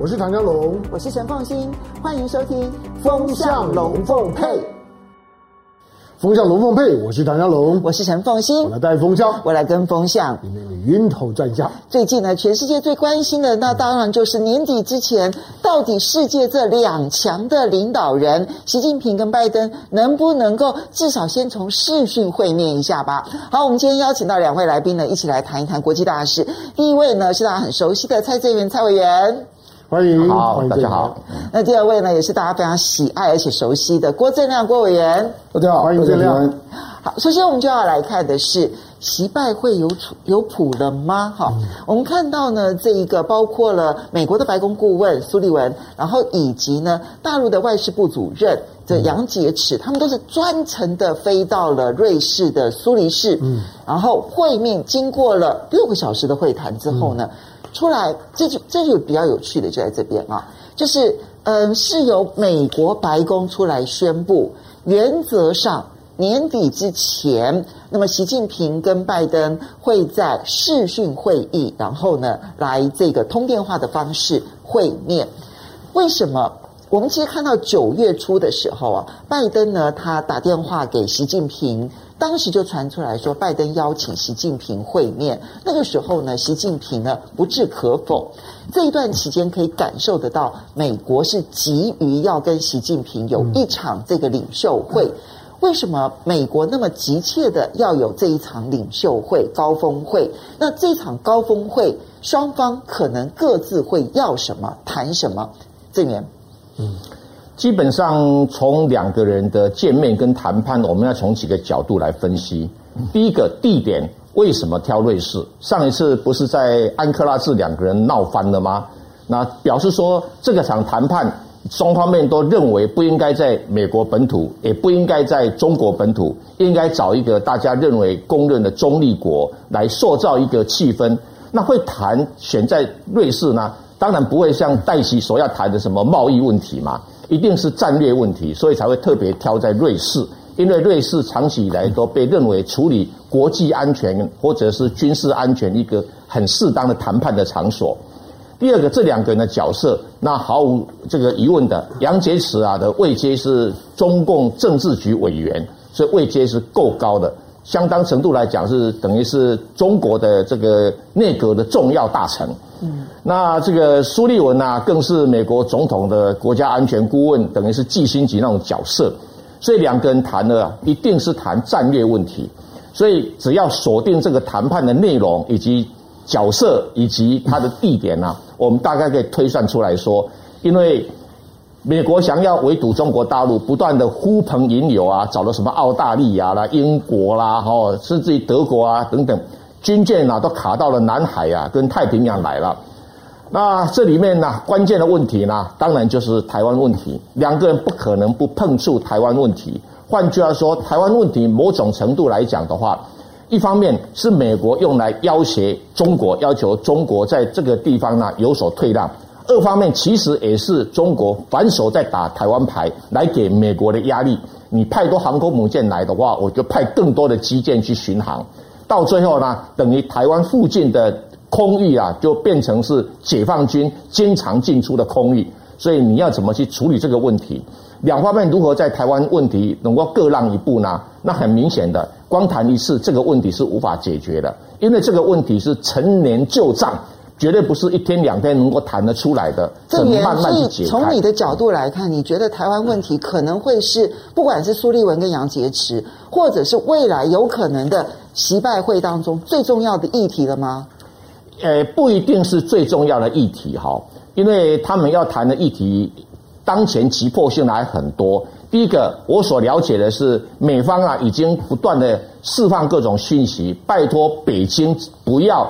我是唐湘龙，我是陈凤新，欢迎收听《风向龙凤配》。风向龙凤配，我是唐家龙，我是陈凤新，我来带风向，我来跟风向。里面的晕头转向。最近呢，全世界最关心的，那当然就是年底之前，到底世界这两强的领导人，习近平跟拜登，能不能够至少先从视讯会面一下吧？好，我们今天邀请到两位来宾呢，一起来谈一谈国际大事。第一位呢，是大家很熟悉的蔡正元蔡委员。欢迎，好，大家好。那第二位呢，也是大家非常喜爱而且熟悉的郭正亮郭委员。大家好，欢迎郭正亮。好，首先我们就要来看的是习拜会有有谱了吗？哈、嗯，我们看到呢，这一个包括了美国的白宫顾问苏利文，然后以及呢大陆的外事部主任这杨洁篪，他们都是专程的飞到了瑞士的苏黎世，嗯，然后会面经过了六个小时的会谈之后呢。嗯出来，这就这就比较有趣的就在这边啊，就是嗯，是由美国白宫出来宣布，原则上年底之前，那么习近平跟拜登会在视讯会议，然后呢来这个通电话的方式会面。为什么？我们其实看到九月初的时候啊，拜登呢他打电话给习近平。当时就传出来说，拜登邀请习近平会面。那个时候呢，习近平呢不置可否。这一段期间可以感受得到，美国是急于要跟习近平有一场这个领袖会。为什么美国那么急切的要有这一场领袖会、高峰会？那这场高峰会，双方可能各自会要什么、谈什么？正元，嗯。基本上，从两个人的见面跟谈判，我们要从几个角度来分析。第一个，地点为什么挑瑞士？上一次不是在安克拉治两个人闹翻了吗？那表示说，这个场谈判双方面都认为不应该在美国本土，也不应该在中国本土，应该找一个大家认为公认的中立国来塑造一个气氛。那会谈选在瑞士呢？当然不会像戴琪所要谈的什么贸易问题嘛。一定是战略问题，所以才会特别挑在瑞士，因为瑞士长期以来都被认为处理国际安全或者是军事安全一个很适当的谈判的场所。第二个，这两个人的角色，那毫无这个疑问的，杨洁篪啊的位阶是中共政治局委员，所以位阶是够高的，相当程度来讲是等于是中国的这个内阁的重要大臣。嗯，那这个苏立文啊，更是美国总统的国家安全顾问，等于是季星级那种角色，所以两个人谈的啊一定是谈战略问题，所以只要锁定这个谈判的内容以及角色以及它的地点啊，我们大概可以推算出来说，因为美国想要围堵中国大陆，不断的呼朋引友啊，找了什么澳大利亚啦、英国啦，哈，甚至于德国啊等等。军舰呐都卡到了南海啊，跟太平洋来了。那这里面呢，关键的问题呢，当然就是台湾问题。两个人不可能不碰触台湾问题。换句话说，台湾问题某种程度来讲的话，一方面是美国用来要挟中国，要求中国在这个地方呢有所退让；二方面其实也是中国反手在打台湾牌，来给美国的压力。你派多航空母舰来的话，我就派更多的机舰去巡航。到最后呢，等于台湾附近的空域啊，就变成是解放军经常进出的空域。所以你要怎么去处理这个问题？两方面如何在台湾问题能够各让一步呢？那很明显的，光谈一次这个问题是无法解决的，因为这个问题是陈年旧账。绝对不是一天两天能够谈得出来的，这慢慢去解决。从你的角度来看，你觉得台湾问题可能会是，不管是苏立文跟杨洁篪，或者是未来有可能的习拜会当中最重要的议题了吗？呃，不一定是最重要的议题哈，因为他们要谈的议题，当前急迫性还很多。第一个，我所了解的是，美方啊已经不断的释放各种讯息，拜托北京不要。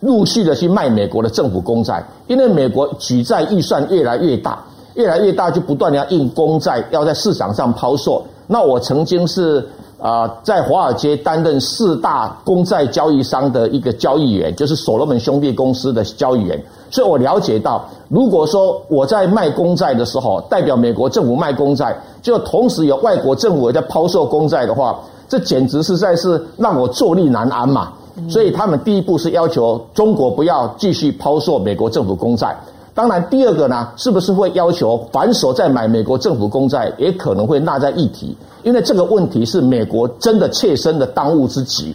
陆续的去卖美国的政府公债，因为美国举债预算越来越大，越来越大就不断的要印公债，要在市场上抛售。那我曾经是啊，在华尔街担任四大公债交易商的一个交易员，就是所罗门兄弟公司的交易员，所以我了解到，如果说我在卖公债的时候，代表美国政府卖公债，就同时有外国政府也在抛售公债的话，这简直实在是让我坐立难安嘛。所以他们第一步是要求中国不要继续抛售美国政府公债，当然，第二个呢，是不是会要求反手再买美国政府公债，也可能会纳在议题，因为这个问题是美国真的切身的当务之急。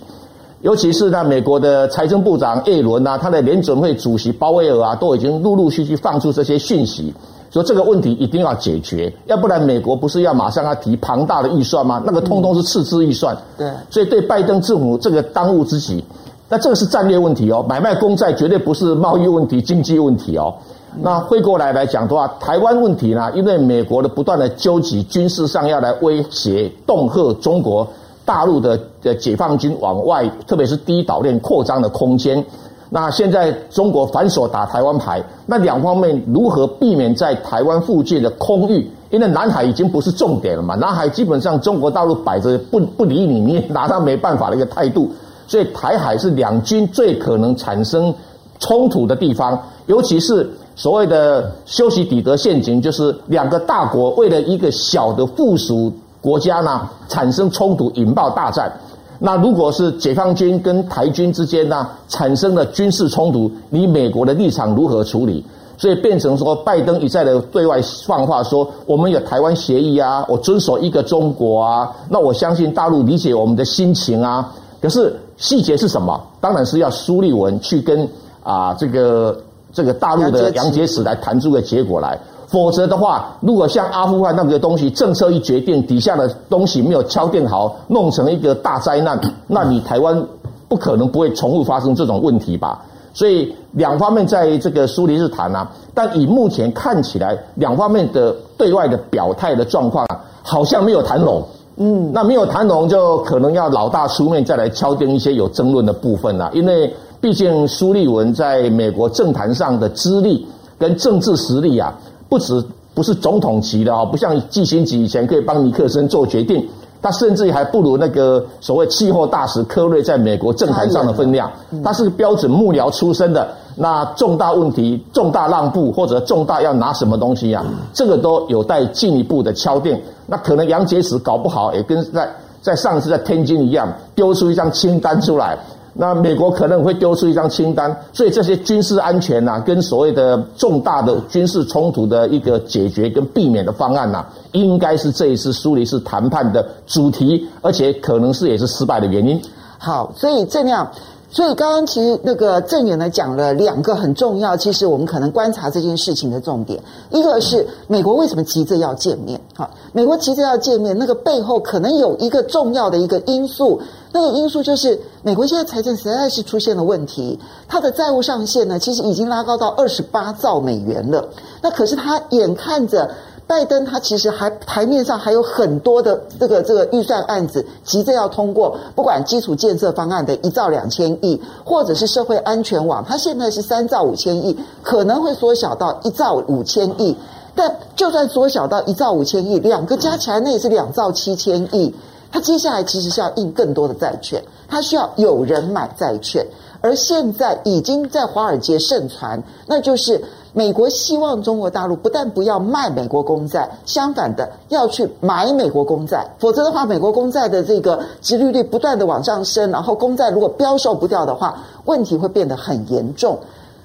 尤其是呢，美国的财政部长耶伦啊，他的联准会主席鲍威尔啊，都已经陆陆续续放出这些讯息，说这个问题一定要解决，要不然美国不是要马上要提庞大的预算吗？那个通通是赤字预算。对，所以对拜登政府这个当务之急，那这个是战略问题哦，买卖公债绝对不是贸易问题、经济问题哦。那回过来来讲的话，台湾问题呢，因为美国的不断的纠集军事上要来威胁、恫吓中国。大陆的解放军往外，特别是第一岛链扩张的空间。那现在中国反手打台湾牌，那两方面如何避免在台湾附近的空域？因为南海已经不是重点了嘛，南海基本上中国大陆摆着不不理你，你也拿他没办法的一个态度。所以台海是两军最可能产生冲突的地方，尤其是所谓的修昔底德陷阱，就是两个大国为了一个小的附属。国家呢产生冲突，引爆大战。那如果是解放军跟台军之间呢产生了军事冲突，你美国的立场如何处理？所以变成说，拜登一再的对外放话说，我们有台湾协议啊，我遵守一个中国啊。那我相信大陆理解我们的心情啊。可是细节是什么？当然是要苏立文去跟啊这个这个大陆的杨洁篪来谈出个结果来。否则的话，如果像阿富汗那个东西，政策一决定，底下的东西没有敲定好，弄成一个大灾难，那你台湾不可能不会重复发生这种问题吧？所以两方面在这个苏黎世谈啊，但以目前看起来，两方面的对外的表态的状况啊，好像没有谈拢。嗯，那没有谈拢，就可能要老大出面再来敲定一些有争论的部分了，因为毕竟苏立文在美国政坛上的资历跟政治实力啊。不止不是总统级的啊，不像季辛吉以前可以帮尼克森做决定，他甚至还不如那个所谓气候大使科瑞在美国政坛上的分量。他是标准幕僚出身的，那重大问题、重大让步或者重大要拿什么东西啊，这个都有待进一步的敲定。那可能杨洁篪搞不好也跟在在上次在天津一样，丢出一张清单出来。那美国可能会丢出一张清单，所以这些军事安全呐、啊，跟所谓的重大的军事冲突的一个解决跟避免的方案呐、啊，应该是这一次苏黎世谈判的主题，而且可能是也是失败的原因。好，所以这样。所以刚刚其实那个郑远呢讲了两个很重要，其实我们可能观察这件事情的重点，一个是美国为什么急着要见面？哈，美国急着要见面，那个背后可能有一个重要的一个因素，那个因素就是美国现在财政实在是出现了问题，它的债务上限呢其实已经拉高到二十八兆美元了，那可是他眼看着。拜登他其实还台面上还有很多的这个这个预算案子急着要通过，不管基础建设方案的一兆两千亿，或者是社会安全网，它现在是三兆五千亿，可能会缩小到一兆五千亿。但就算缩小到一兆五千亿，两个加起来那也是两兆七千亿。他接下来其实是要印更多的债券，他需要有人买债券，而现在已经在华尔街盛传，那就是。美国希望中国大陆不但不要卖美国公债，相反的要去买美国公债，否则的话，美国公债的这个殖利率不断的往上升，然后公债如果标售不掉的话，问题会变得很严重。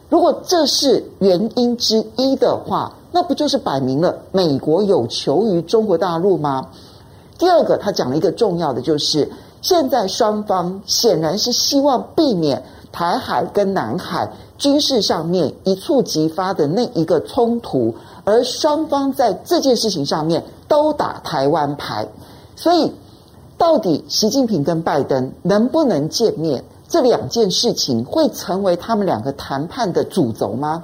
如果这是原因之一的话，那不就是摆明了美国有求于中国大陆吗？第二个，他讲了一个重要的，就是现在双方显然是希望避免台海跟南海。军事上面一触即发的那一个冲突，而双方在这件事情上面都打台湾牌，所以到底习近平跟拜登能不能见面，这两件事情会成为他们两个谈判的主轴吗？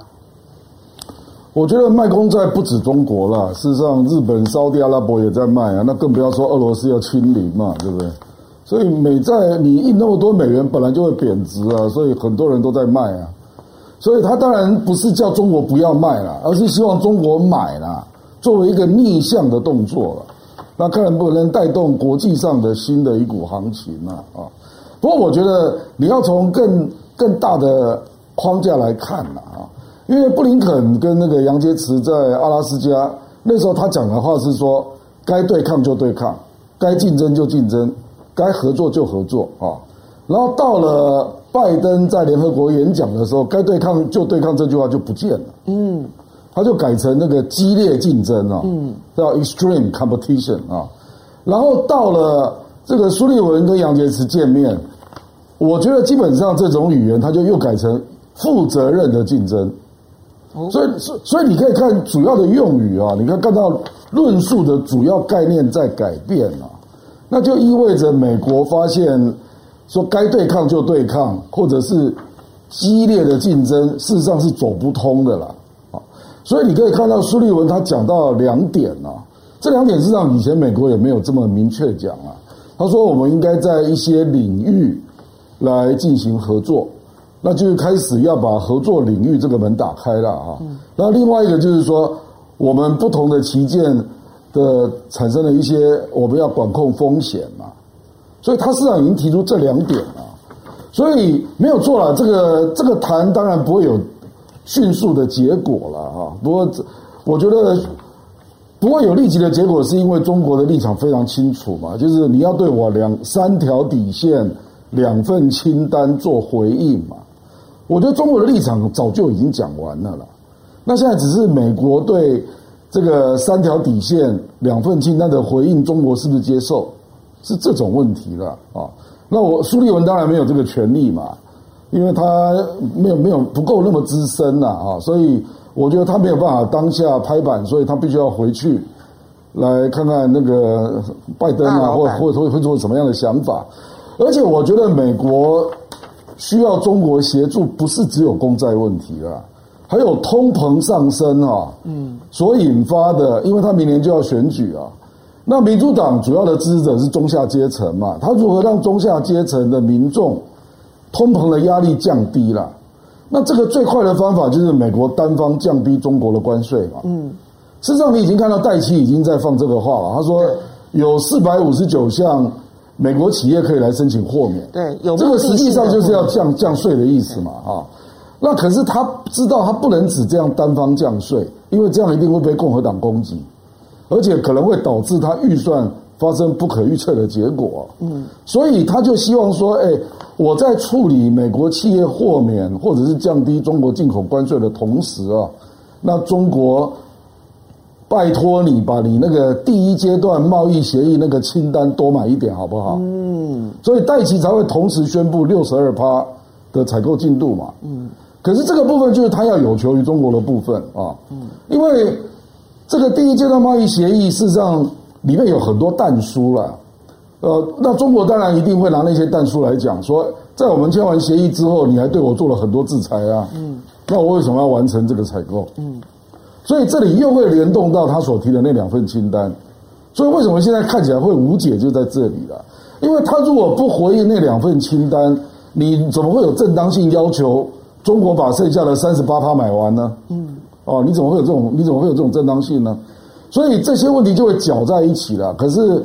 我觉得卖公债不止中国了，事实上日本、沙特阿拉伯也在卖啊，那更不要说俄罗斯要清零嘛，对不对？所以美债你印那么多美元，本来就会贬值啊，所以很多人都在卖啊。所以他当然不是叫中国不要卖了，而是希望中国买了，作为一个逆向的动作了。那看能不能带动国际上的新的一股行情啊？啊，不过我觉得你要从更更大的框架来看了啊，因为布林肯跟那个杨洁篪在阿拉斯加那时候他讲的话是说，该对抗就对抗，该竞争就竞争，该合作就合作啊。然后到了拜登在联合国演讲的时候，该对抗就对抗这句话就不见了。嗯，他就改成那个激烈竞争啊，嗯，叫 extreme competition 啊。然后到了这个苏利文跟杨洁篪见面，我觉得基本上这种语言他就又改成负责任的竞争。所以，所所以你可以看主要的用语啊，你可以看到论述的主要概念在改变啊，那就意味着美国发现说该对抗就对抗，或者是激烈的竞争，事实上是走不通的啦啊。所以你可以看到苏利文他讲到两点啊，这两点事实上以前美国也没有这么明确讲啊。他说我们应该在一些领域来进行合作。那就是开始要把合作领域这个门打开了啊。那另外一个就是说，我们不同的旗舰的产生了一些我们要管控风险嘛。所以他市场已经提出这两点了，所以没有错了。这个这个谈当然不会有迅速的结果了啊。不过我觉得不会有立即的结果，是因为中国的立场非常清楚嘛，就是你要对我两三条底线、两份清单做回应嘛。我觉得中国的立场早就已经讲完了了，那现在只是美国对这个三条底线、两份清单的回应，中国是不是接受，是这种问题了啊？那我苏利文当然没有这个权利嘛，因为他没有没有不够那么资深呐啊，所以我觉得他没有办法当下拍板，所以他必须要回去来看看那个拜登啊，或或会会做什么样的想法，而且我觉得美国。需要中国协助，不是只有公债问题啦，还有通膨上升啊，嗯，所引发的，因为他明年就要选举啊，那民主党主要的支持者是中下阶层嘛，他如何让中下阶层的民众通膨的压力降低了？那这个最快的方法就是美国单方降低中国的关税嘛，嗯，事实上你已经看到戴琪已经在放这个话了，他说有四百五十九项。美国企业可以来申请豁免，对，有这个实际上就是要降降税的意思嘛，啊，那可是他知道他不能只这样单方降税，因为这样一定会被共和党攻击，而且可能会导致他预算发生不可预测的结果，嗯，所以他就希望说，哎，我在处理美国企业豁免或者是降低中国进口关税的同时啊，那中国。拜托你把你那个第一阶段贸易协议那个清单多买一点好不好？嗯，所以戴琪才会同时宣布六十二趴的采购进度嘛。嗯，可是这个部分就是他要有求于中国的部分啊。嗯，因为这个第一阶段贸易协议事实上里面有很多但书了。呃，那中国当然一定会拿那些但书来讲，说在我们签完协议之后，你还对我做了很多制裁啊。嗯，那我为什么要完成这个采购？嗯。所以这里又会联动到他所提的那两份清单，所以为什么现在看起来会无解，就在这里了。因为他如果不回应那两份清单，你怎么会有正当性要求中国把剩下的三十八趴买完呢？嗯，哦，你怎么会有这种？你怎么会有这种正当性呢？所以这些问题就会搅在一起了。可是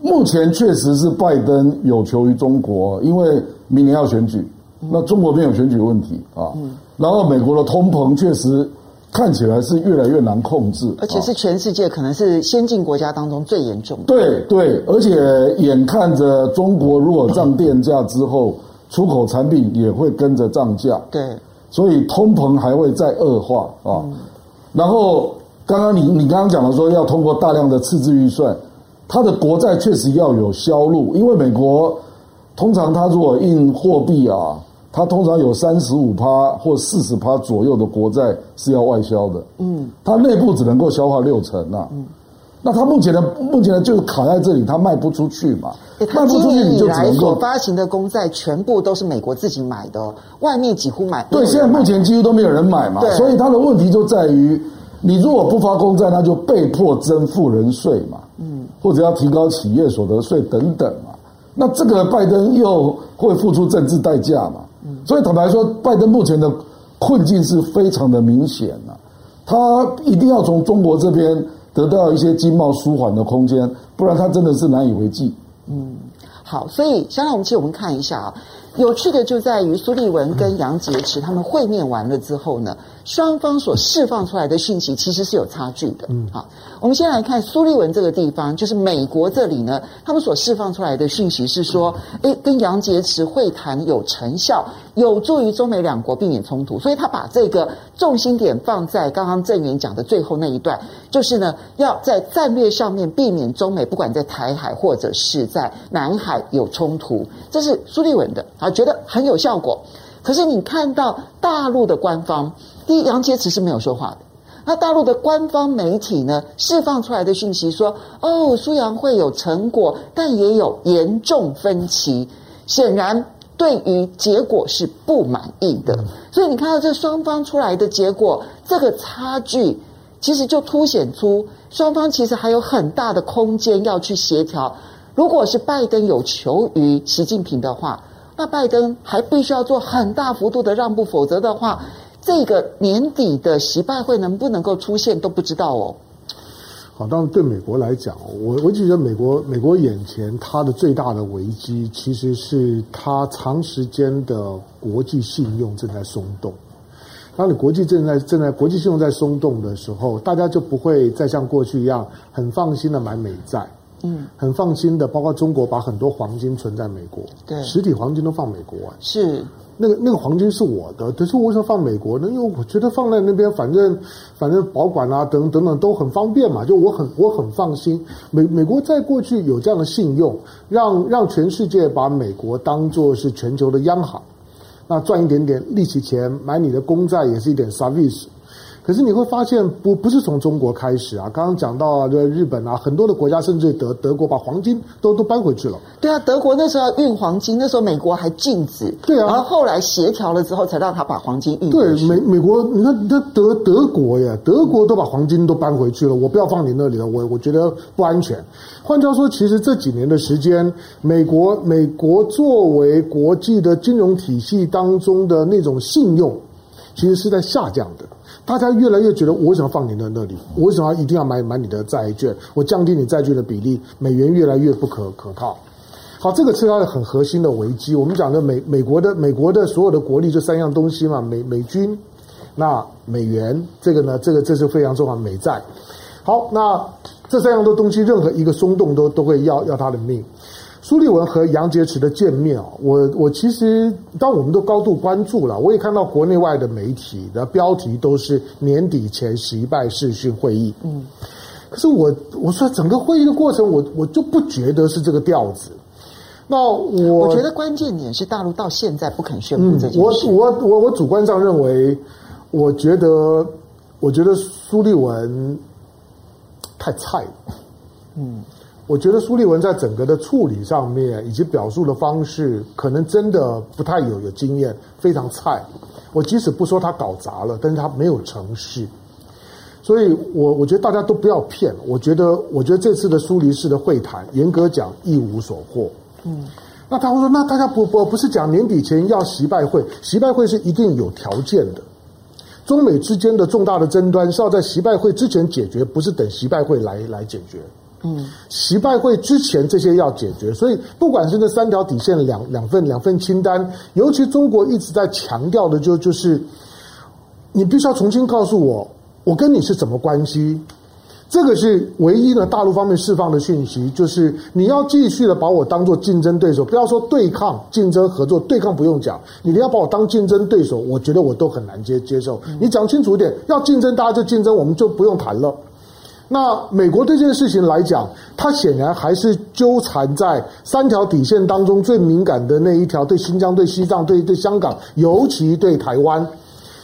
目前确实是拜登有求于中国，因为明年要选举，那中国没有选举问题啊。然后美国的通膨确实。看起来是越来越难控制，而且是全世界可能是先进国家当中最严重的。对对，而且眼看着中国如果涨电价之后，出口产品也会跟着涨价。对，所以通膨还会再恶化啊。然后刚刚你你刚刚讲的说要通过大量的赤字预算，它的国债确实要有销路，因为美国通常它如果印货币啊。它通常有三十五趴或四十趴左右的国债是要外销的，嗯，它内部只能够消化六成啊，嗯，那他目前的目前的就是卡在这里，他卖不出去嘛，卖不出去你就只能够所发行的公债全部都是美国自己买的，外面几乎买，对，现在目前几乎都没有人买嘛，所以他的问题就在于，你如果不发公债，那就被迫征富人税嘛，嗯，或者要提高企业所得税等等嘛，那这个拜登又会付出政治代价嘛。所以坦白说，拜登目前的困境是非常的明显呐，他一定要从中国这边得到一些经贸舒缓的空间，不然他真的是难以为继。嗯，好，所以现在我们其实我们看一下啊，有趣的就在于苏立文跟杨洁篪他们会面完了之后呢，双方所释放出来的讯息其实是有差距的。嗯，好，我们先来看苏利文这个地方，就是美国这里呢，他们所释放出来的讯息是说，诶，跟杨洁篪会谈有成效，有助于中美两国避免冲突，所以他把这个重心点放在刚刚郑源讲的最后那一段，就是呢，要在战略上面避免中美不管在台海或者是在南海有冲突，这是苏利文的啊，觉得很有效果。可是你看到大陆的官方。第一，杨洁篪是没有说话的。那大陆的官方媒体呢，释放出来的讯息说：“哦，苏杨会有成果，但也有严重分歧。显然，对于结果是不满意的。所以你看到这双方出来的结果，这个差距其实就凸显出双方其实还有很大的空间要去协调。如果是拜登有求于习近平的话，那拜登还必须要做很大幅度的让步，否则的话。”这个年底的习拜会能不能够出现都不知道哦。好，当然对美国来讲，我我觉得美国美国眼前它的最大的危机，其实是它长时间的国际信用正在松动。当你国际正在正在国际信用在松动的时候，大家就不会再像过去一样很放心的买美债，嗯，很放心的，包括中国把很多黄金存在美国，对，实体黄金都放美国啊，是。那个那个黄金是我的，可是我为什么放美国呢？因为我觉得放在那边，反正反正保管啊，等等等都很方便嘛，就我很我很放心。美美国在过去有这样的信用，让让全世界把美国当做是全球的央行，那赚一点点利息钱，买你的公债也是一点 service。可是你会发现不，不不是从中国开始啊。刚刚讲到啊，这日本啊，很多的国家，甚至德德国把黄金都都搬回去了。对啊，德国那时候要运黄金，那时候美国还禁止。对啊，然后后来协调了之后，才让他把黄金运回去。对，美美国，你看那德德国呀，德国都把黄金都搬回去了，我不要放你那里了，我我觉得不安全。换句话说，其实这几年的时间，美国美国作为国际的金融体系当中的那种信用，其实是在下降的。大家越来越觉得，我为什么放你在那里？我为什么一定要买买你的债券？我降低你债券的比例，美元越来越不可可靠。好，这个是它的很核心的危机。我们讲的美美国的美国的所有的国力就三样东西嘛，美美军，那美元，这个呢，这个这是非常重要美债。好，那这三样的东西，任何一个松动都都会要要他的命。苏立文和杨洁篪的见面啊，我我其实当我们都高度关注了，我也看到国内外的媒体的标题都是年底前习拜视讯会议。嗯，可是我我说整个会议的过程，我我就不觉得是这个调子。那我我觉得关键点是大陆到现在不肯宣布这件事。我我我我主观上认为，我觉得我觉得苏立文太菜了。嗯。我觉得苏立文在整个的处理上面以及表述的方式，可能真的不太有有经验，非常菜。我即使不说他搞砸了，但是他没有程序。所以我我觉得大家都不要骗。我觉得我觉得这次的苏黎世的会谈，严格讲一无所获。嗯，那他会说，那大家不不不是讲年底前要习拜会，习拜会是一定有条件的。中美之间的重大的争端是要在习拜会之前解决，不是等习拜会来来解决。嗯，习拜会之前这些要解决，所以不管是那三条底线两两份两份清单，尤其中国一直在强调的就就是，你必须要重新告诉我，我跟你是什么关系，这个是唯一的大陆方面释放的讯息，就是你要继续的把我当做竞争对手，不要说对抗、竞争、合作，对抗不用讲，你要把我当竞争对手，我觉得我都很难接接受。你讲清楚一点，要竞争大家就竞争，我们就不用谈了。那美国对这件事情来讲，它显然还是纠缠在三条底线当中最敏感的那一条，对新疆、对西藏、对对香港，尤其对台湾。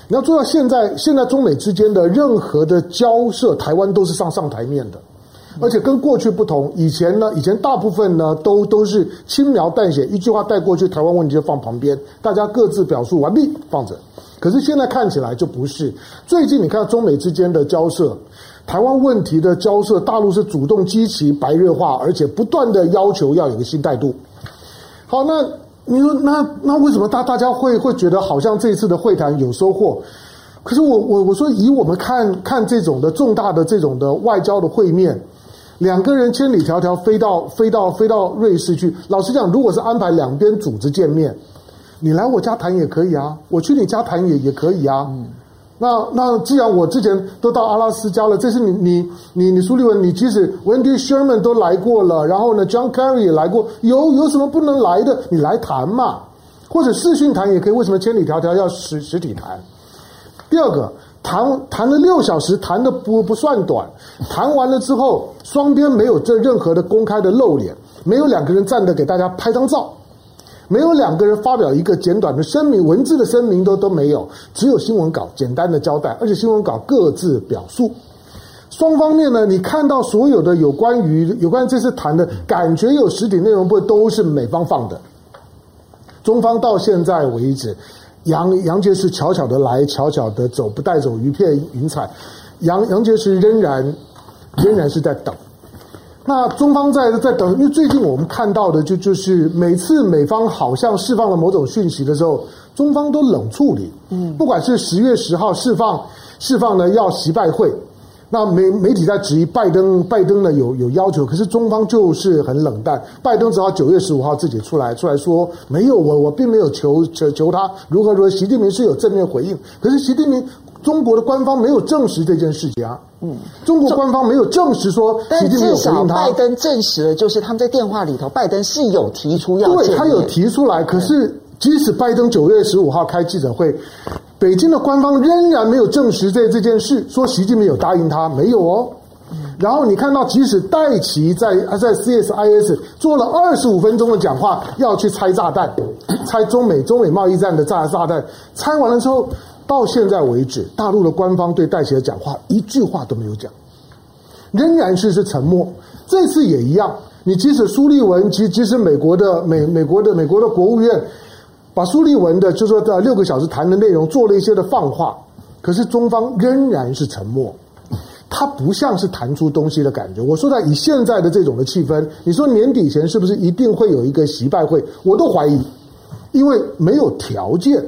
你要做到现在，现在中美之间的任何的交涉，台湾都是上上台面的，而且跟过去不同。以前呢，以前大部分呢都都是轻描淡写，一句话带过去，台湾问题就放旁边，大家各自表述完毕，放着。可是现在看起来就不是。最近你看中美之间的交涉。台湾问题的交涉，大陆是主动激起白热化，而且不断的要求要有个新态度。好，那你说那那为什么大大家会会觉得好像这次的会谈有收获？可是我我我说以我们看看这种的重大的这种的外交的会面，两个人千里迢迢飞到飞到飞到瑞士去，老实讲，如果是安排两边组织见面，你来我家谈也可以啊，我去你家谈也也可以啊。那那既然我之前都到阿拉斯加了，这次你你你你苏利文，你即使 Wendy Sherman 都来过了，然后呢，John Kerry 也来过，有有什么不能来的？你来谈嘛，或者视讯谈也可以。为什么千里迢迢要实实体谈？第二个，谈谈了六小时，谈的不不算短，谈完了之后，双边没有这任何的公开的露脸，没有两个人站着给大家拍张照。没有两个人发表一个简短的声明，文字的声明都都没有，只有新闻稿简单的交代，而且新闻稿各自表述。双方面呢，你看到所有的有关于有关这次谈的感觉有实体内容，不都是美方放的？中方到现在为止，杨杨洁篪悄悄的来，悄悄的走，不带走一片云彩。杨杨洁篪仍然仍然是在等。那中方在在等，因为最近我们看到的就就是每次美方好像释放了某种讯息的时候，中方都冷处理。嗯，不管是十月十号释放释放呢要习拜会，那媒媒体在质疑拜登，拜登呢有有要求，可是中方就是很冷淡。拜登只好九月十五号自己出来出来说没有，我我并没有求求求他如何如何。习近平是有正面回应，可是习近平。中国的官方没有证实这件事情啊，嗯，中国官方没有证实说，但至少拜登证实了，就是他们在电话里头，拜登是有提出要，对，他有提出来。可是即使拜登九月十五号开记者会，北京的官方仍然没有证实这这件事，说习近平有答应他，没有哦。然后你看到，即使戴奇在在 CSIS 做了二十五分钟的讲话，要去拆炸弹，拆中美中美贸易战的炸炸弹，拆完了之后。到现在为止，大陆的官方对戴琪的讲话一句话都没有讲，仍然是是沉默。这次也一样，你即使苏利文，即即使美国的美美国的美国的国务院把苏利文的就说在六个小时谈的内容做了一些的放话，可是中方仍然是沉默，它不像是谈出东西的感觉。我说在以现在的这种的气氛，你说年底前是不是一定会有一个习拜会？我都怀疑，因为没有条件。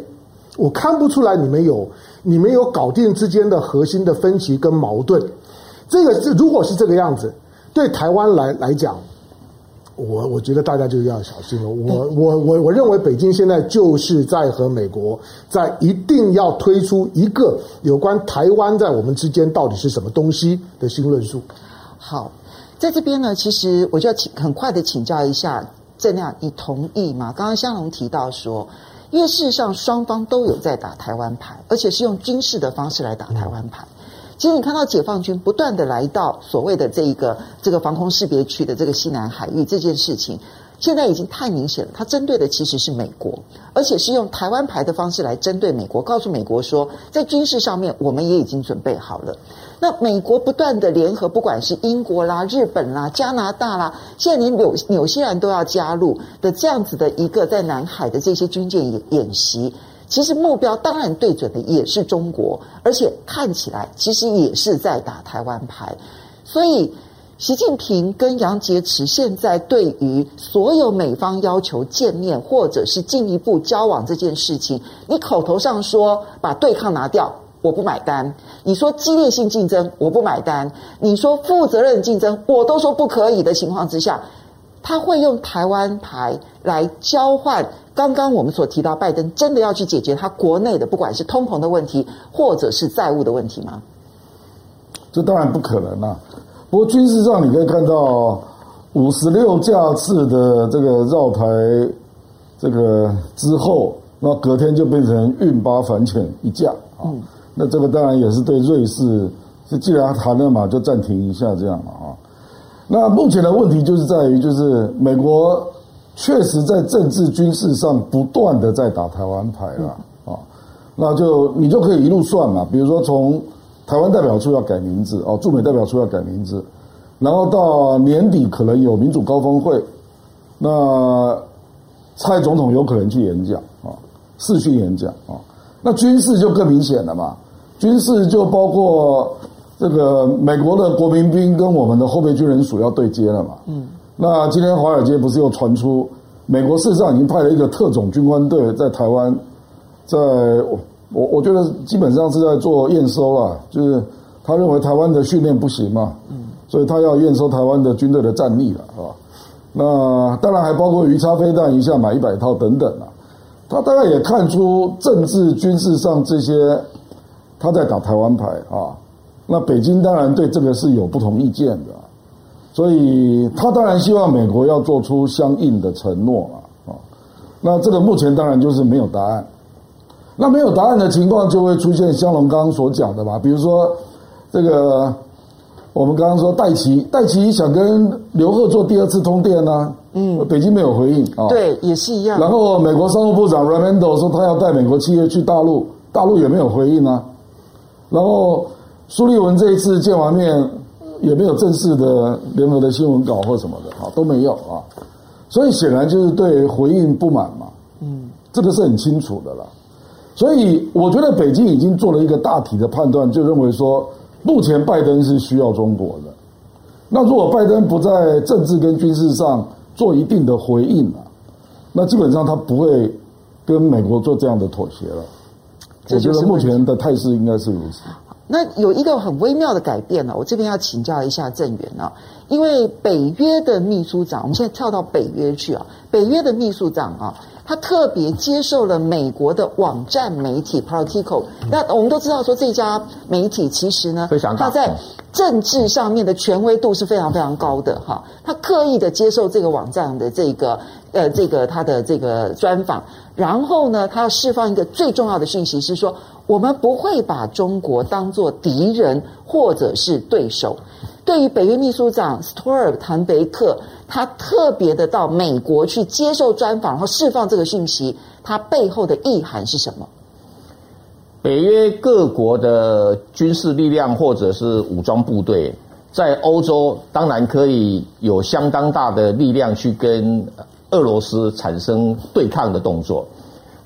我看不出来你们有你们有搞定之间的核心的分歧跟矛盾，这个是如果是这个样子，对台湾来来讲，我我觉得大家就要小心了。我我我我认为北京现在就是在和美国在一定要推出一个有关台湾在我们之间到底是什么东西的新论述。好，在这边呢，其实我就要请很快的请教一下郑亮，你同意吗？刚刚香龙提到说。因为事实上，双方都有在打台湾牌，而且是用军事的方式来打台湾牌。其实你看到解放军不断的来到所谓的这一个这个防空识别区的这个西南海域这件事情，现在已经太明显了。它针对的其实是美国，而且是用台湾牌的方式来针对美国，告诉美国说，在军事上面我们也已经准备好了。那美国不断的联合，不管是英国啦、日本啦、加拿大啦，现在连纽纽西兰都要加入的这样子的一个在南海的这些军舰演演习，其实目标当然对准的也是中国，而且看起来其实也是在打台湾牌。所以，习近平跟杨洁篪现在对于所有美方要求见面或者是进一步交往这件事情，你口头上说把对抗拿掉。我不买单，你说激烈性竞争，我不买单；你说负责任竞争，我都说不可以的情况之下，他会用台湾牌来交换。刚刚我们所提到，拜登真的要去解决他国内的不管是通膨的问题，或者是债务的问题吗？这当然不可能啊！不过军事上你可以看到，五十六架次的这个绕台，这个之后，那隔天就变成运八反潜一架啊。嗯那这个当然也是对瑞士，是既然谈了嘛，就暂停一下这样了啊。那目前的问题就是在于，就是美国确实在政治军事上不断的在打台湾牌了啊。那就你就可以一路算嘛，比如说从台湾代表处要改名字哦，驻美代表处要改名字，然后到年底可能有民主高峰会，那蔡总统有可能去演讲啊，视讯演讲啊。那军事就更明显了嘛，军事就包括这个美国的国民兵跟我们的后备军人署要对接了嘛。嗯。那今天华尔街不是又传出，美国事实上已经派了一个特种军官队在台湾，在我我觉得基本上是在做验收了，就是他认为台湾的训练不行嘛，嗯，所以他要验收台湾的军队的战力了，啊？那当然还包括鱼叉飞弹一下买一百套等等啊。他大概也看出政治军事上这些他在打台湾牌啊。那北京当然对这个是有不同意见的，所以他当然希望美国要做出相应的承诺啊。那这个目前当然就是没有答案。那没有答案的情况，就会出现香龙刚刚所讲的吧？比如说这个，我们刚刚说戴琪，戴琪想跟刘鹤做第二次通电呢，嗯，北京没有回应啊。对，也是一样。然后美国商务部长 Raimondo 说他要带美国企业去大陆，大陆也没有回应啊。然后苏立文这一次见完面，也没有正式的联合的新闻稿或什么的啊，都没有啊。所以显然就是对回应不满嘛，嗯，这个是很清楚的了。所以我觉得北京已经做了一个大体的判断，就认为说，目前拜登是需要中国的。那如果拜登不在政治跟军事上做一定的回应啊，那基本上他不会跟美国做这样的妥协了。我觉得目前的态势应该是如此。那有一个很微妙的改变呢，我这边要请教一下郑源啊，因为北约的秘书长，我们现在跳到北约去啊，北约的秘书长啊。他特别接受了美国的网站媒体 Politico，那我们都知道说这家媒体其实呢，他在政治上面的权威度是非常非常高的哈。他刻意的接受这个网站的这个呃这个他的这个专访，然后呢，他要释放一个最重要的讯息是说，我们不会把中国当做敌人或者是对手。对于北约秘书长斯托尔滕贝克，他特别的到美国去接受专访，然后释放这个讯息，他背后的意涵是什么？北约各国的军事力量或者是武装部队，在欧洲当然可以有相当大的力量去跟俄罗斯产生对抗的动作，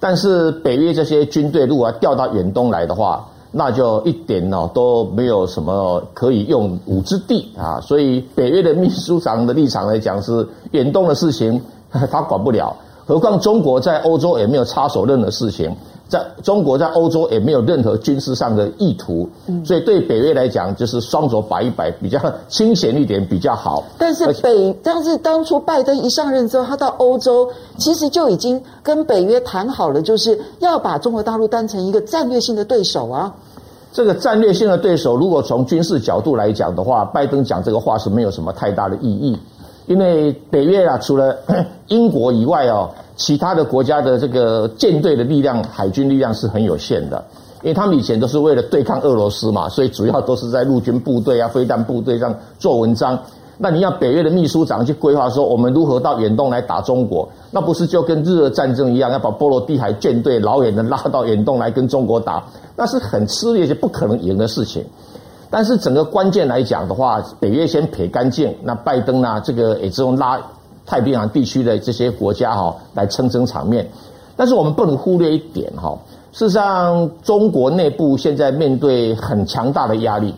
但是北约这些军队如果要调到远东来的话，那就一点哦都没有什么可以用武之地啊，所以北约的秘书长的立场来讲是远东的事情 他管不了，何况中国在欧洲也没有插手任何事情，在中国在欧洲也没有任何军事上的意图，所以对北约来讲就是双手摆一摆，比较清闲一点比较好。但是北，但是当初拜登一上任之后，他到欧洲其实就已经跟北约谈好了，就是要把中国大陆当成一个战略性的对手啊。这个战略性的对手，如果从军事角度来讲的话，拜登讲这个话是没有什么太大的意义，因为北约啊，除了英国以外哦，其他的国家的这个舰队的力量、海军力量是很有限的，因为他们以前都是为了对抗俄罗斯嘛，所以主要都是在陆军部队啊、飞弹部队上做文章。那你要北约的秘书长去规划说，我们如何到远东来打中国，那不是就跟日俄战争一样，要把波罗的海舰队老远的拉到远东来跟中国打，那是很吃力且不可能赢的事情。但是整个关键来讲的话，北约先撇干净，那拜登呢，这个也只能拉太平洋地区的这些国家哈来撑撑场面。但是我们不能忽略一点哈，事实上中国内部现在面对很强大的压力。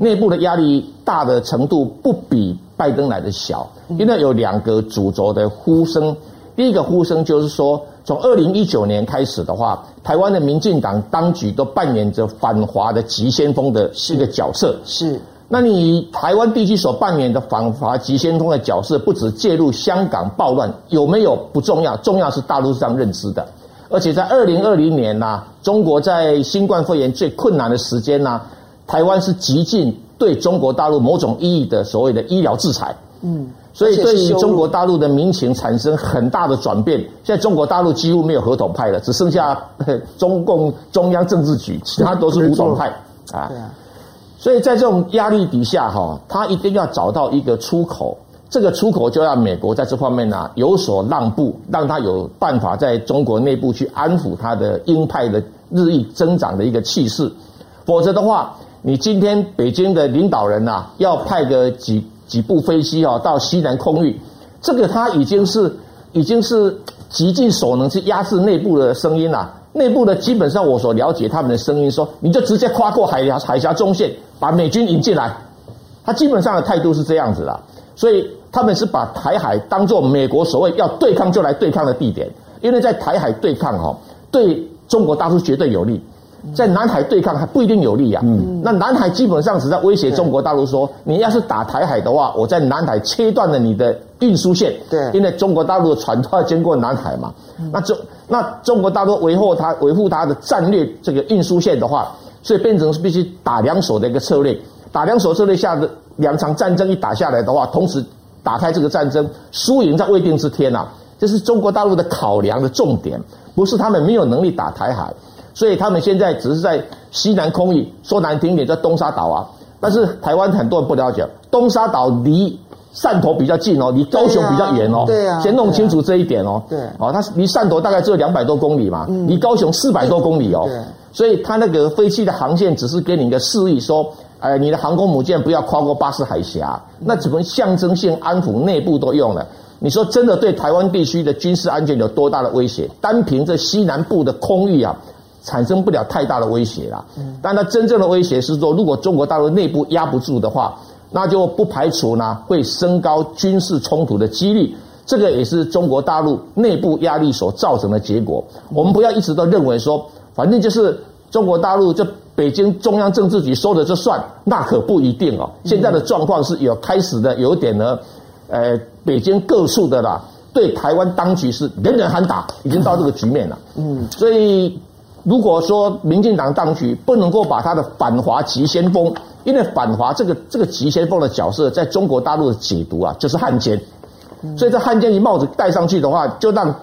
内部的压力大的程度不比拜登来的小，因为有两个主轴的呼声。第一个呼声就是说，从二零一九年开始的话，台湾的民进党当局都扮演着反华的急先锋的一个角色。是，那你台湾地区所扮演的反华急先锋的角色，不止介入香港暴乱，有没有不重要，重要是大陆上认知的。而且在二零二零年呐，中国在新冠肺炎最困难的时间呐。台湾是极尽对中国大陆某种意义的所谓的医疗制裁，嗯，所以对于中国大陆的民情产生很大的转变。现在中国大陆几乎没有合统派了，只剩下 中共中央政治局，其他都是武统派啊。所以在这种压力底下，哈，他一定要找到一个出口。这个出口就要美国在这方面呢有所让步，让他有办法在中国内部去安抚他的鹰派的日益增长的一个气势，否则的话。你今天北京的领导人呐、啊，要派个几几部飞机啊到西南空域，这个他已经是已经是极尽所能去压制内部的声音了。内部的基本上我所了解他们的声音说，你就直接跨过海峡海峡中线，把美军引进来。他基本上的态度是这样子的，所以他们是把台海当做美国所谓要对抗就来对抗的地点，因为在台海对抗哈，对中国大陆绝对有利。在南海对抗还不一定有利啊。嗯，那南海基本上是在威胁中国大陆说，你要是打台海的话，我在南海切断了你的运输线。对，因为中国大陆的船都要经过南海嘛。那中那中国大陆维护它维护它的战略这个运输线的话，所以变成是必须打两手的一个策略。打两手策略下的两场战争一打下来的话，同时打开这个战争，输赢在未定之天呐、啊。这是中国大陆的考量的重点，不是他们没有能力打台海，所以他们现在只是在西南空域，说难听点叫东沙岛啊。但是台湾很多人不了解，东沙岛离汕头比较近哦，离高雄比较远哦。对啊，先弄清楚这一点哦。对，哦，它离汕头大概只有两百多公里嘛，离高雄四百多公里哦。对，所以它那个飞机的航线只是给你一个示意，说，哎，你的航空母舰不要跨过巴士海峡，那只能象征性安抚内部都用了。你说真的对台湾地区的军事安全有多大的威胁？单凭这西南部的空域啊，产生不了太大的威胁啦。但它真正的威胁是说，如果中国大陆内部压不住的话，那就不排除呢会升高军事冲突的几率。这个也是中国大陆内部压力所造成的结果。我们不要一直都认为说，反正就是中国大陆这北京中央政治局说了就算，那可不一定哦。现在的状况是有开始的有点呢。呃，北京各处的啦，对台湾当局是人人喊打，已经到这个局面了。嗯，所以如果说民进党当局不能够把他的反华急先锋，因为反华这个这个急先锋的角色，在中国大陆的解读啊，就是汉奸。所以这汉奸一帽子戴上去的话，就让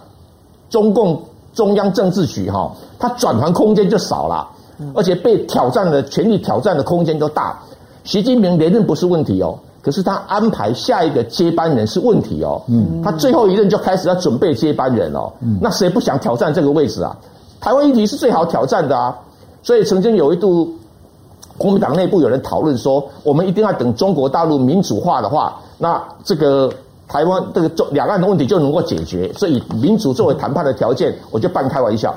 中共中央政治局哈，他转换空间就少了，而且被挑战的权力挑战的空间就大。习近平连任不是问题哦。可是他安排下一个接班人是问题哦，嗯，他最后一任就开始要准备接班人哦，嗯，那谁不想挑战这个位置啊？台湾议题是最好挑战的啊，所以曾经有一度，国民党内部有人讨论说，我们一定要等中国大陆民主化的话，那这个台湾这个中两岸的问题就能够解决，所以以民主作为谈判的条件，我就半开玩笑，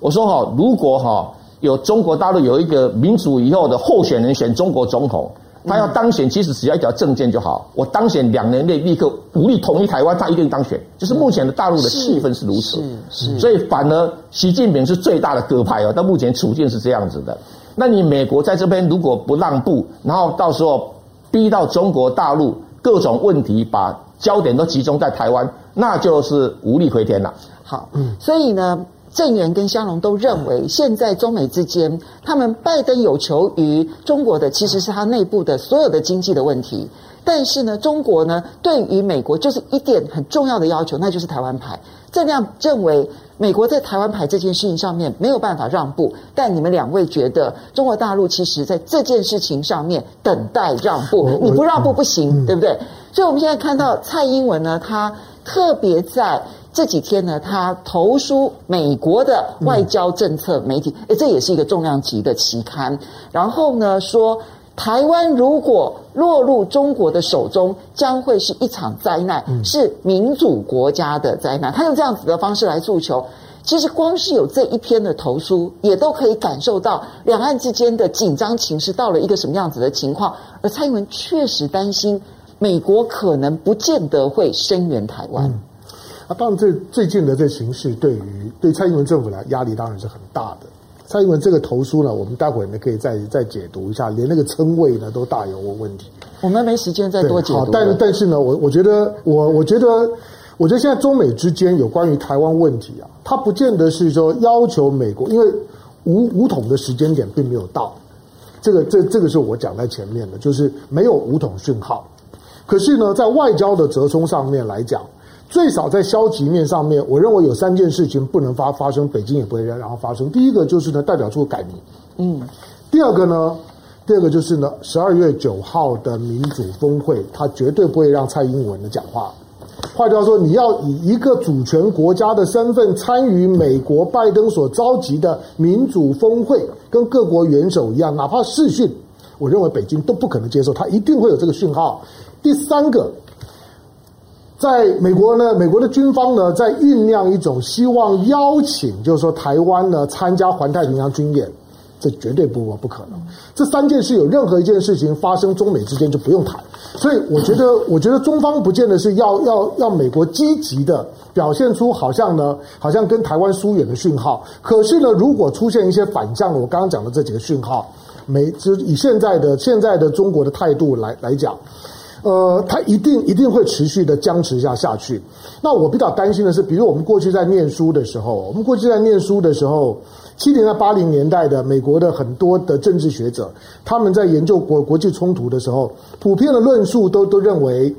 我说哈，如果哈有中国大陆有一个民主以后的候选人选中国总统。他要当选，其实只要一条证件就好。我当选两年内立刻武力统一台湾，他一定当选。就是目前的大陆的气氛是如此，是是。所以反而习近平是最大的鸽派哦。到目前处境是这样子的。那你美国在这边如果不让步，然后到时候逼到中国大陆各种问题，把焦点都集中在台湾，那就是无力回天了。好，嗯，所以呢。郑源跟香龙都认为，现在中美之间，他们拜登有求于中国的，其实是他内部的所有的经济的问题。但是呢，中国呢，对于美国就是一点很重要的要求，那就是台湾牌。郑亮认为，美国在台湾牌这件事情上面没有办法让步。但你们两位觉得，中国大陆其实在这件事情上面等待让步，你不让步不行，对不对？所以我们现在看到蔡英文呢，他特别在。这几天呢，他投书美国的外交政策媒体，诶，这也是一个重量级的期刊。然后呢，说台湾如果落入中国的手中，将会是一场灾难，是民主国家的灾难。他用这样子的方式来诉求。其实光是有这一篇的投书，也都可以感受到两岸之间的紧张情势到了一个什么样子的情况。而蔡英文确实担心，美国可能不见得会声援台湾。那、啊、当然，这最近的这形势对于对蔡英文政府来压力当然是很大的。蔡英文这个投书呢，我们待会儿呢可以再再解读一下，连那个称谓呢都大有问题。我们没时间再多解读。好，但是但是呢，我我觉得我我觉得我觉得现在中美之间有关于台湾问题啊，它不见得是说要求美国，因为五五统的时间点并没有到。这个这这个是我讲在前面的，就是没有五统讯号。可是呢，在外交的折冲上面来讲。最少在消极面上面，我认为有三件事情不能发发生，北京也不会让它发生。第一个就是呢，代表处改名，嗯。第二个呢，第二个就是呢，十二月九号的民主峰会，他绝对不会让蔡英文的讲话。换句话说，你要以一个主权国家的身份参与美国拜登所召集的民主峰会，跟各国元首一样，哪怕视讯，我认为北京都不可能接受，他一定会有这个讯号。第三个。在美国呢，美国的军方呢，在酝酿一种希望邀请，就是说台湾呢参加环太平洋军演，这绝对不不可能。这三件事有任何一件事情发生，中美之间就不用谈。所以我觉得，我觉得中方不见得是要要要美国积极的表现出好像呢，好像跟台湾疏远的讯号。可是呢，如果出现一些反向的，我刚刚讲的这几个讯号，美就以现在的现在的中国的态度来来讲，呃，它一定一定会持续的僵持下下去。那我比较担心的是，比如我们过去在念书的时候，我们过去在念书的时候。七零到八零年代的美国的很多的政治学者，他们在研究国国际冲突的时候，普遍的论述都都认为，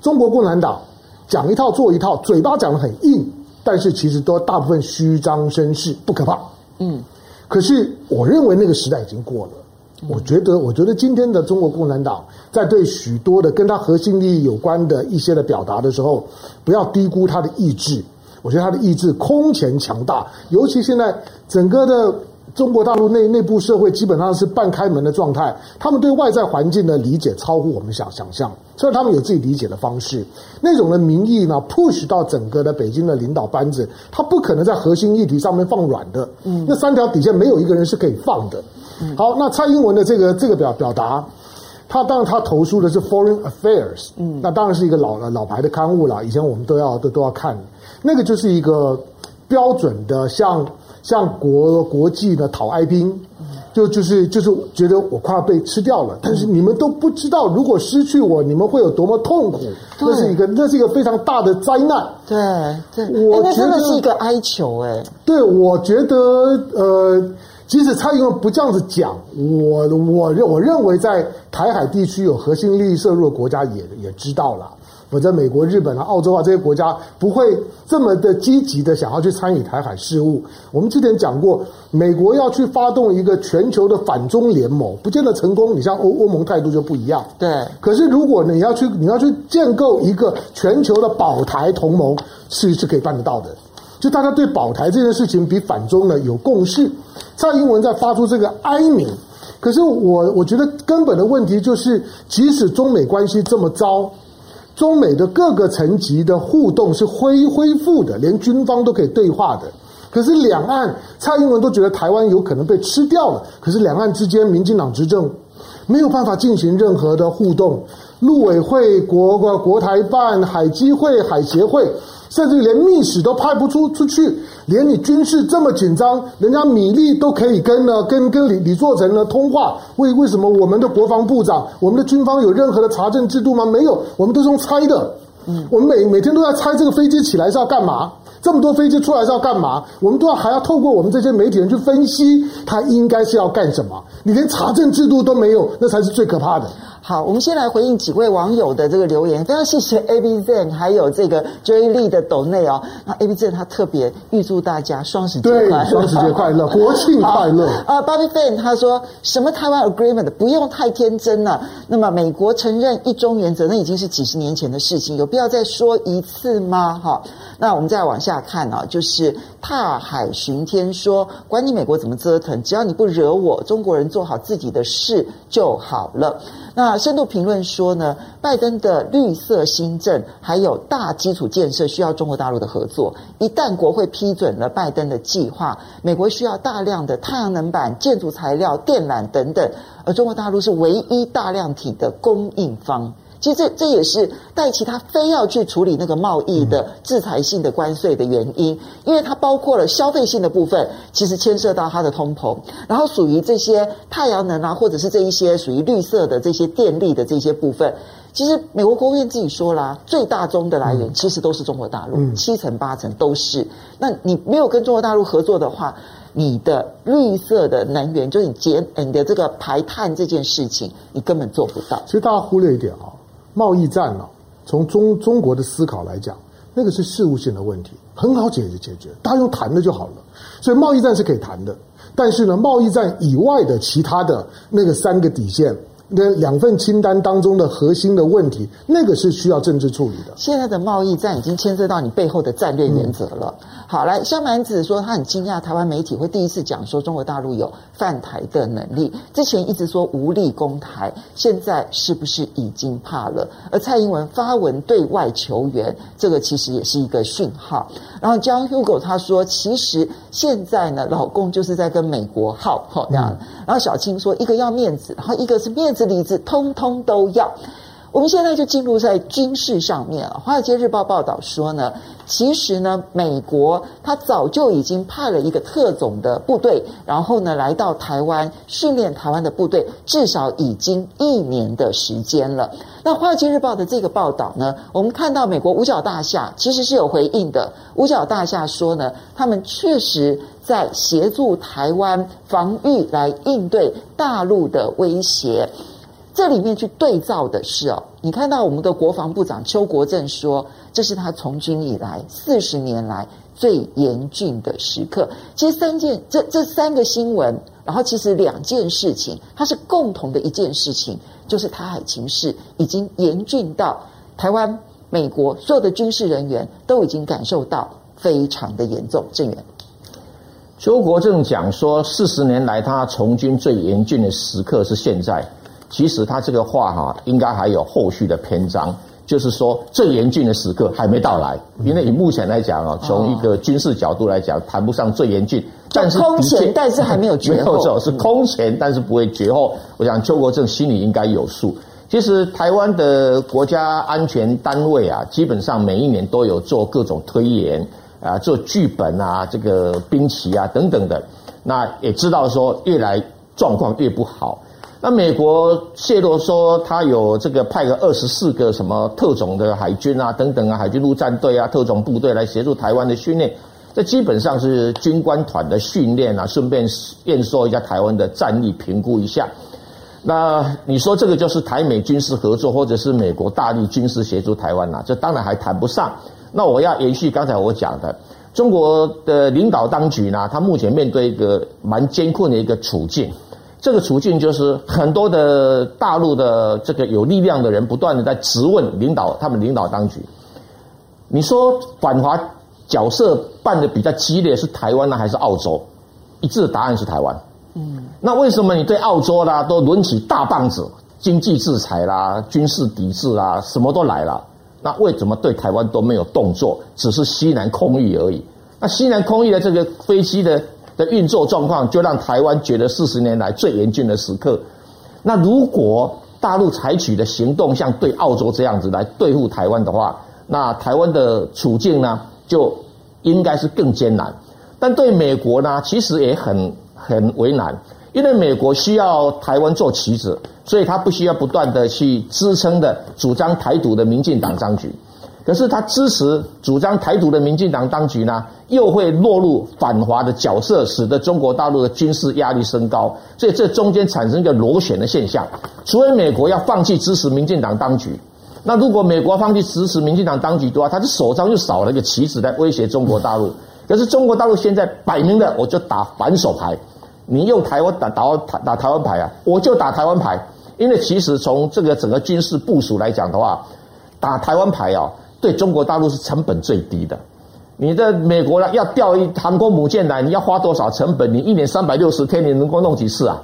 中国共产党讲一套做一套，嘴巴讲得很硬，但是其实都大部分虚张声势，不可怕。嗯，可是我认为那个时代已经过了。我觉得，我觉得今天的中国共产党在对许多的跟他核心利益有关的一些的表达的时候，不要低估他的意志。我觉得他的意志空前强大，尤其现在整个的中国大陆内内部社会基本上是半开门的状态，他们对外在环境的理解超乎我们想想象，所以他们有自己理解的方式，那种的民意呢 push 到整个的北京的领导班子，他不可能在核心议题上面放软的，嗯，那三条底线没有一个人是可以放的。好，那蔡英文的这个这个表表达，他当然他投书的是 Foreign Affairs，嗯，那当然是一个老老牌的刊物了，以前我们都要都都要看。那个就是一个标准的像，像像国国际的讨哀兵，就就是就是觉得我快要被吃掉了，但是你们都不知道，如果失去我，你们会有多么痛苦。这是一个，那是一个非常大的灾难。对对，我觉得、欸、真的是一个哀求哎。对，我觉得呃，即使蔡英文不这样子讲，我我认我认为在台海地区有核心利益摄入的国家也也知道了。我在美国、日本啊、澳洲啊这些国家不会这么的积极的想要去参与台海事务。我们之前讲过，美国要去发动一个全球的反中联盟，不见得成功。你像欧欧盟态度就不一样。对。可是如果你要去，你要去建构一个全球的保台同盟，是是可以办得到的。就大家对保台这件事情比反中呢有共识。蔡英文在发出这个哀鸣，可是我我觉得根本的问题就是，即使中美关系这么糟。中美的各个层级的互动是恢恢复的，连军方都可以对话的。可是两岸，蔡英文都觉得台湾有可能被吃掉了。可是两岸之间，民进党执政没有办法进行任何的互动。陆委会、国国国台办、海基会、海协会。甚至连密使都派不出出去，连你军事这么紧张，人家米利都可以跟呢，跟跟李李作成呢通话。为为什么我们的国防部长、我们的军方有任何的查证制度吗？没有，我们都是用猜的。嗯，我们每每天都在猜这个飞机起来是要干嘛，这么多飞机出来是要干嘛，我们都要还要透过我们这些媒体人去分析，他应该是要干什么。你连查证制度都没有，那才是最可怕的。好，我们先来回应几位网友的这个留言。非常谢谢 A B Z 还有这个 Joy Lee 的抖内哦。那 A B Z 他特别预祝大家双十节快乐，双十节快乐，国庆快乐。啊，Bobby Fan 他说什么台湾 Agreement 不用太天真了。那么美国承认一中原则，那已经是几十年前的事情，有必要再说一次吗？哈，那我们再往下大看啊，就是踏海巡天说，管你美国怎么折腾，只要你不惹我，中国人做好自己的事就好了。那深度评论说呢，拜登的绿色新政还有大基础建设需要中国大陆的合作。一旦国会批准了拜登的计划，美国需要大量的太阳能板、建筑材料、电缆等等，而中国大陆是唯一大量体的供应方。其实这这也是戴琪他非要去处理那个贸易的制裁性的关税的原因，因为它包括了消费性的部分，其实牵涉到它的通膨，然后属于这些太阳能啊，或者是这一些属于绿色的这些电力的这些部分，其实美国国务院自己说啦，最大宗的来源其实都是中国大陆，七成八成都是。那你没有跟中国大陆合作的话，你的绿色的能源，就是你节你的这个排碳这件事情，你根本做不到。其实大家忽略一点啊。贸易战呢，从中中国的思考来讲，那个是事务性的问题，很好解决解决，大家用谈的就好了。所以贸易战是可以谈的，但是呢，贸易战以外的其他的那个三个底线。那两份清单当中的核心的问题，那个是需要政治处理的。现在的贸易战已经牵涉到你背后的战略原则了。好，来，香蛮子说他很惊讶，台湾媒体会第一次讲说中国大陆有犯台的能力。之前一直说无力攻台，现在是不是已经怕了？而蔡英文发文对外求援，这个其实也是一个讯号。然后 John Hugo 他说，其实现在呢，老公就是在跟美国耗，好这样。然后小青说，一个要面子，然后一个是面子。里子通通都要，我们现在就进入在军事上面啊，《华尔街日报》报道说呢，其实呢，美国他早就已经派了一个特种的部队，然后呢，来到台湾训练台湾的部队，至少已经一年的时间了。那《华尔街日报》的这个报道呢，我们看到美国五角大厦其实是有回应的。五角大厦说呢，他们确实在协助台湾防御来应对大陆的威胁。这里面去对照的是哦，你看到我们的国防部长邱国正说，这是他从军以来四十年来最严峻的时刻。其实三件这这三个新闻，然后其实两件事情，它是共同的一件事情，就是台海情势已经严峻到台湾、美国所有的军事人员都已经感受到非常的严重。正元，邱国正讲说，四十年来他从军最严峻的时刻是现在。其实他这个话哈，应该还有后续的篇章，就是说最严峻的时刻还没到来。因为以目前来讲啊，从一个军事角度来讲，谈不上最严峻，但是空前，但是还 没有绝后。是空前，但是不会绝后。我想邱国正心里应该有数。其实台湾的国家安全单位啊，基本上每一年都有做各种推演啊，做剧本啊，这个兵棋啊等等的。那也知道说，越来状况越不好。那美国泄露说，他有这个派个二十四个什么特种的海军啊，等等啊，海军陆战队啊，特种部队来协助台湾的训练，这基本上是军官团的训练啊，顺便验收一下台湾的战力，评估一下。那你说这个就是台美军事合作，或者是美国大力军事协助台湾啊？这当然还谈不上。那我要延续刚才我讲的，中国的领导当局呢，他目前面对一个蛮艰困的一个处境。这个处境就是很多的大陆的这个有力量的人不断的在质问领导，他们领导当局。你说反华角色办的比较激烈是台湾呢，还是澳洲？一致的答案是台湾。嗯，那为什么你对澳洲啦都抡起大棒子，经济制裁啦、军事抵制啦，什么都来了？那为什么对台湾都没有动作，只是西南空域而已？那西南空域的这个飞机的。的运作状况，就让台湾觉得四十年来最严峻的时刻。那如果大陆采取的行动像对澳洲这样子来对付台湾的话，那台湾的处境呢，就应该是更艰难。但对美国呢，其实也很很为难，因为美国需要台湾做棋子，所以他不需要不断的去支撑的主张台独的民进党当局。可是他支持主张台独的民进党当局呢，又会落入反华的角色，使得中国大陆的军事压力升高，所以这中间产生一个螺旋的现象。除非美国要放弃支持民进党当局，那如果美国放弃支持民进党当局的话，他的手上就少了一个棋子来威胁中国大陆。可是中国大陆现在摆明了，我就打反手牌，你用台湾打打打打台湾牌啊，我就打台湾牌。因为其实从这个整个军事部署来讲的话，打台湾牌啊。对中国大陆是成本最低的，你在美国呢，要调一航空母舰来，你要花多少成本？你一年三百六十天，你能够弄几次啊？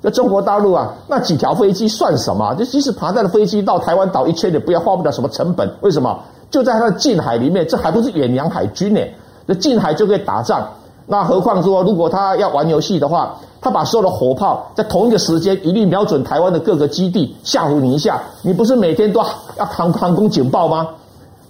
那中国大陆啊，那几条飞机算什么？就即使爬在了飞机到台湾岛一圈，也不要花不了什么成本。为什么？就在它的近海里面，这还不是远洋海军呢？那近海就可以打仗。那何况说，如果他要玩游戏的话，他把所有的火炮在同一个时间一律瞄准台湾的各个基地，吓唬你一下，你不是每天都要航航空警报吗？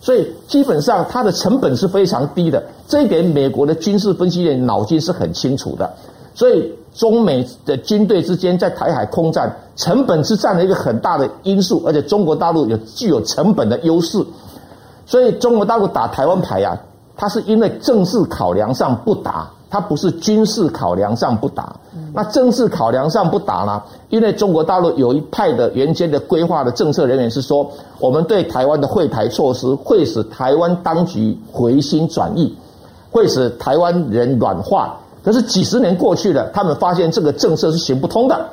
所以基本上它的成本是非常低的，这一点美国的军事分析员脑筋是很清楚的。所以中美的军队之间在台海空战，成本是占了一个很大的因素，而且中国大陆有具有成本的优势。所以中国大陆打台湾牌啊，它是因为政治考量上不打。他不是军事考量上不打，那政治考量上不打呢？因为中国大陆有一派的原先的规划的政策人员是说，我们对台湾的惠台措施会使台湾当局回心转意，会使台湾人软化。可是几十年过去了，他们发现这个政策是行不通的。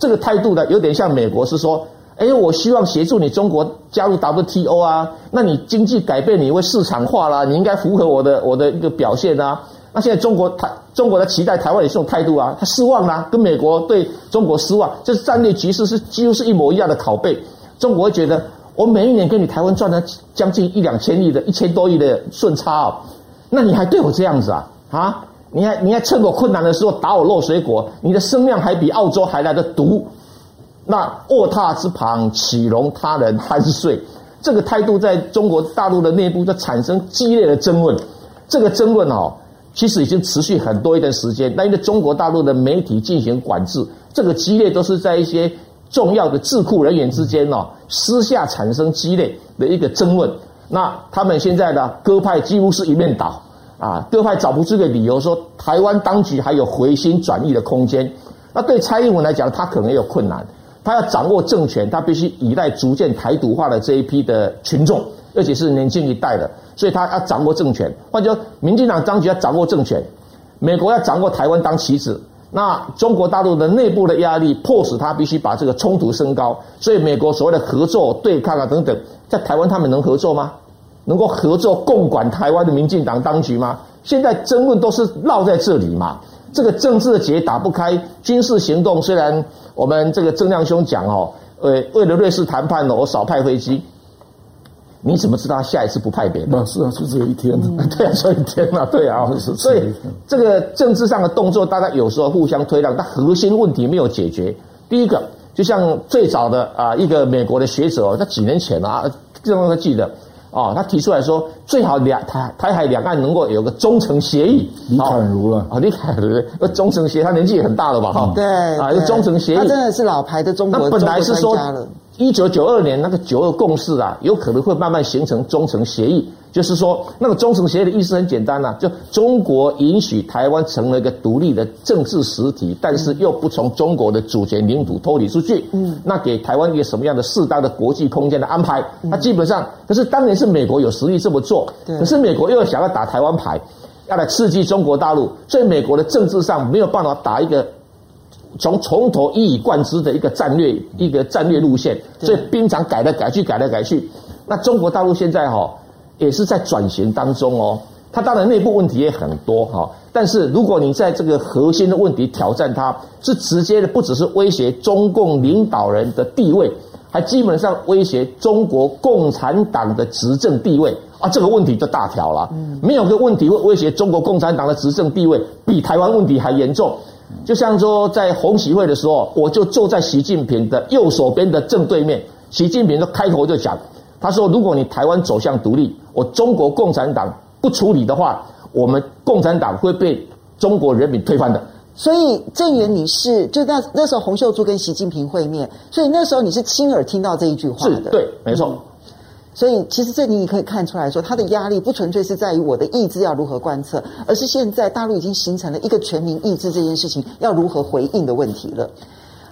这个态度呢，有点像美国是说，哎，我希望协助你中国加入 WTO 啊，那你经济改变你会市场化啦，你应该符合我的我的一个表现啊。那现在中国台中国的期待，台湾也是这种态度啊，他失望啦，跟美国对中国失望，这是战略局势是几乎是一模一样的拷贝。中国会觉得，我每一年跟你台湾赚了将近一两千亿的一千多亿的顺差哦，那你还对我这样子啊？啊，你还你还趁我困难的时候打我落水果，你的声量还比澳洲还来得毒，那卧榻之旁，岂容他人酣睡？这个态度在中国大陆的内部就产生激烈的争论。这个争论哦，其实已经持续很多一段时间。那因为中国大陆的媒体进行管制，这个激烈都是在一些重要的智库人员之间哦，私下产生激烈的一个争论。那他们现在呢鸽派几乎是一面倒啊，鸽派找不出个理由说台湾当局还有回心转意的空间。那对蔡英文来讲，他可能也有困难。他要掌握政权，他必须依赖逐渐台独化的这一批的群众，而且是年轻一代的，所以他要掌握政权。换句话说，民进党当局要掌握政权，美国要掌握台湾当棋子，那中国大陆的内部的压力迫使他必须把这个冲突升高。所以美国所谓的合作、对抗啊等等，在台湾他们能合作吗？能够合作共管台湾的民进党当局吗？现在争论都是绕在这里嘛。这个政治的结打不开，军事行动虽然我们这个郑亮兄讲哦，呃，为了瑞士谈判呢，我少派飞机，你怎么知道他下一次不派别的？是啊，就只有一天，嗯、对啊，就一天嘛，对啊，所以这个政治上的动作，大家有时候互相推让，但核心问题没有解决。第一个，就像最早的啊，一个美国的学者，他几年前啊，这样他记得。哦，他提出来说，最好两台台海两岸能够有个忠诚协议。李凯如了啊，李凯如，那忠诚协议，他年纪也很大了吧？哈，对，啊，忠诚协议，他真的是老牌的中国。那本来是说，一九九二年那个九二共识啊，有可能会慢慢形成忠诚协议。就是说，那个忠诚协议的意思很简单呐、啊，就中国允许台湾成为一个独立的政治实体，但是又不从中国的主权领土脱离出去。嗯，那给台湾一个什么样的适当的国际空间的安排？那基本上，可是当年是美国有实力这么做，可是美国又想要打台湾牌，要来刺激中国大陆，所以美国的政治上没有办法打一个从从头一以贯之的一个战略一个战略路线，所以兵长改来改去，改来改去。那中国大陆现在哈。也是在转型当中哦，它当然内部问题也很多哈，但是如果你在这个核心的问题挑战它，是直接的，不只是威胁中共领导人的地位，还基本上威胁中国共产党的执政地位啊，这个问题就大条了。没有个问题会威胁中国共产党的执政地位，比台湾问题还严重。就像说在红喜会的时候，我就坐在习近平的右手边的正对面，习近平就开口就讲。他说：“如果你台湾走向独立，我中国共产党不处理的话，我们共产党会被中国人民推翻的。”所以郑源，你是就那那时候洪秀柱跟习近平会面，所以那时候你是亲耳听到这一句话的。对，没错。嗯、所以其实这里你可以看出来说，他的压力不纯粹是在于我的意志要如何贯彻，而是现在大陆已经形成了一个全民意志这件事情要如何回应的问题了。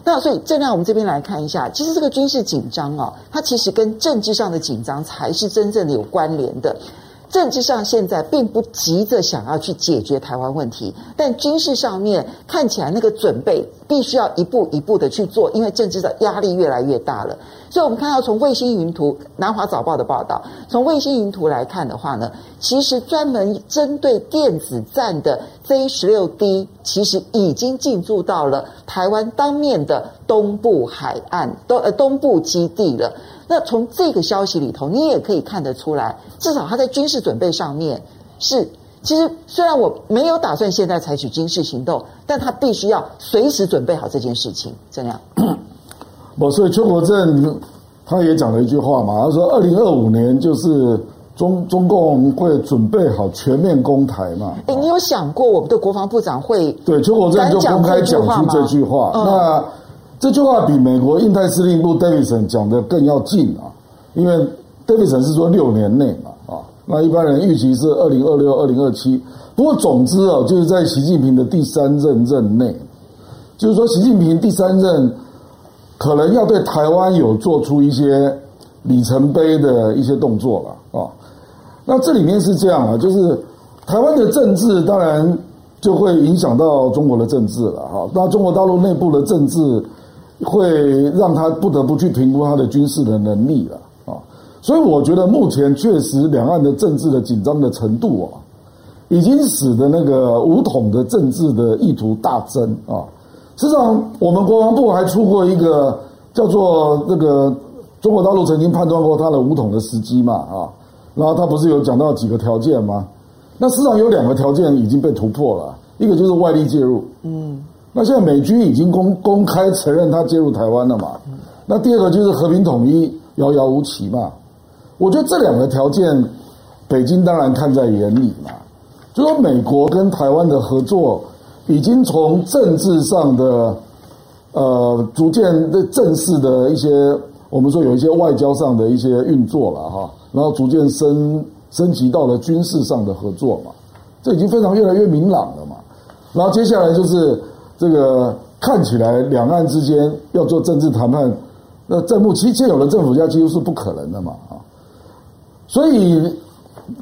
那所以，这让我们这边来看一下，其实这个军事紧张哦，它其实跟政治上的紧张才是真正的有关联的。政治上现在并不急着想要去解决台湾问题，但军事上面看起来那个准备必须要一步一步的去做，因为政治的压力越来越大了。所以我们看到从卫星云图，南华早报的报道，从卫星云图来看的话呢，其实专门针对电子战的 Z 十六 D，其实已经进驻到了台湾当面的东部海岸，东呃东部基地了。那从这个消息里头，你也可以看得出来，至少他在军事准备上面是，其实虽然我没有打算现在采取军事行动，但他必须要随时准备好这件事情。这样，我所以邱国正他也讲了一句话嘛，他说二零二五年就是中中共会准备好全面攻台嘛。哎，你有想过我们的国防部长会对邱国正就公开讲出这句话？嗯、那。这句话比美国印太司令部 Davidson 讲的更要近啊，因为 Davidson 是说六年内嘛啊，那一般人预期是二零二六、二零二七。不过总之啊，就是在习近平的第三任任内，就是说习近平第三任可能要对台湾有做出一些里程碑的一些动作了啊。那这里面是这样啊，就是台湾的政治当然就会影响到中国的政治了哈。那中国大陆内部的政治。会让他不得不去评估他的军事的能力了啊，所以我觉得目前确实两岸的政治的紧张的程度啊，已经使得那个武统的政治的意图大增啊。实际上，我们国防部还出过一个叫做那个中国大陆曾经判断过他的武统的时机嘛啊，然后他不是有讲到几个条件吗？那实际上有两个条件已经被突破了，一个就是外力介入，嗯。那现在美军已经公公开承认他介入台湾了嘛？那第二个就是和平统一遥遥无期嘛。我觉得这两个条件，北京当然看在眼里嘛。就说美国跟台湾的合作，已经从政治上的呃逐渐的正式的一些，我们说有一些外交上的一些运作了哈，然后逐渐升升级到了军事上的合作嘛，这已经非常越来越明朗了嘛。然后接下来就是这个看起来两岸之间要做政治谈判，那在目前现有的政府下几乎是不可能的嘛啊，所以。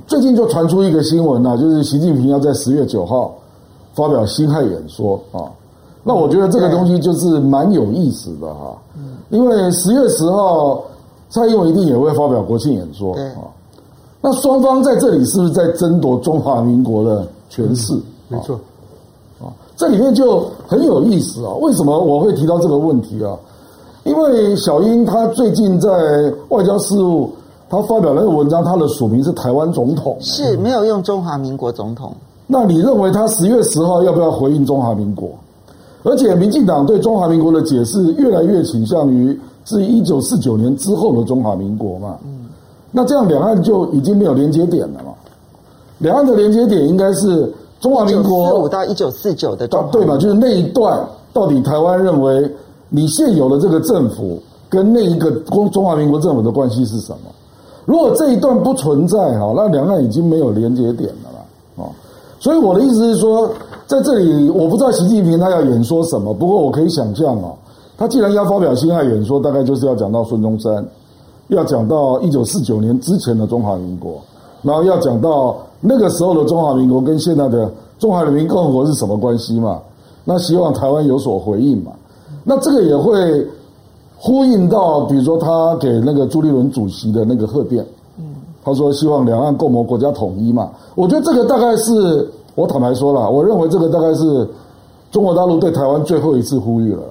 最近就传出一个新闻呐，就是习近平要在十月九号发表辛亥演说啊。那我觉得这个东西就是蛮有意思的哈，因为十月十号蔡英文一定也会发表国庆演说啊。那双方在这里是不是在争夺中华民国的权势？没错啊，这里面就很有意思啊。为什么我会提到这个问题啊？因为小英她最近在外交事务。他发表那个文章，他的署名是台湾总统，是没有用中华民国总统。那你认为他十月十号要不要回应中华民国？而且民进党对中华民国的解释越来越倾向于自一九四九年之后的中华民国嘛？嗯，那这样两岸就已经没有连接点了嘛？两岸的连接点应该是中华民国四五到一九四九的对嘛？就是那一段到底台湾认为你现有的这个政府跟那一个中中华民国政府的关系是什么？如果这一段不存在哈，那两岸已经没有连接点了啦，啊，所以我的意思是说，在这里我不知道习近平他要演说什么，不过我可以想象啊，他既然要发表辛亥演说，大概就是要讲到孙中山，要讲到一九四九年之前的中华民国，然后要讲到那个时候的中华民国跟现在的中华人民共和国是什么关系嘛，那希望台湾有所回应嘛，那这个也会。呼应到，比如说他给那个朱立伦主席的那个贺电，嗯，他说希望两岸共谋国家统一嘛。我觉得这个大概是我坦白说了，我认为这个大概是中国大陆对台湾最后一次呼吁了，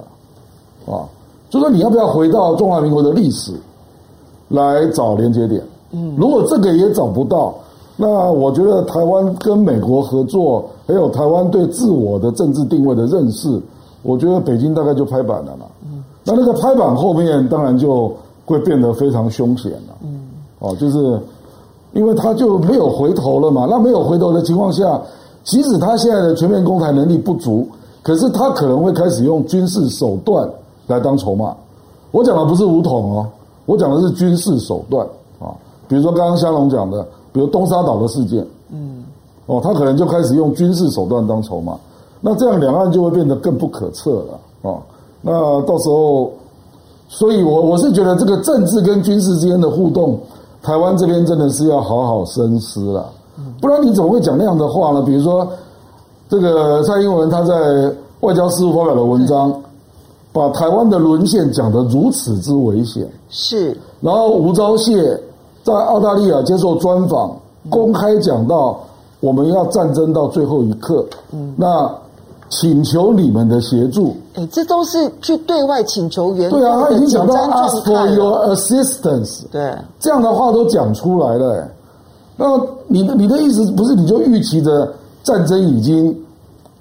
啊，就说你要不要回到中华民国的历史来找连接点？嗯，如果这个也找不到，那我觉得台湾跟美国合作，还有台湾对自我的政治定位的认识，我觉得北京大概就拍板了嘛。嗯那那个拍板后面当然就会变得非常凶险了，嗯，哦，就是因为他就没有回头了嘛。那没有回头的情况下，即使他现在的全面攻台能力不足，可是他可能会开始用军事手段来当筹码。我讲的不是武统哦，我讲的是军事手段啊。比如说刚刚香龙讲的，比如东沙岛的事件，嗯，哦，他可能就开始用军事手段当筹码。那这样两岸就会变得更不可测了啊。那到时候，所以我我是觉得这个政治跟军事之间的互动，台湾这边真的是要好好深思了，不然你怎么会讲那样的话呢？比如说，这个蔡英文他在外交事务发表的文章，把台湾的沦陷讲得如此之危险，是。然后吴钊燮在澳大利亚接受专访，公开讲到我们要战争到最后一刻，嗯，那。请求你们的协助，哎，这都是去对外请求援助。对啊，他已经讲到 ask for your assistance，对，这样的话都讲出来了。那你的你的意思不是你就预期着战争已经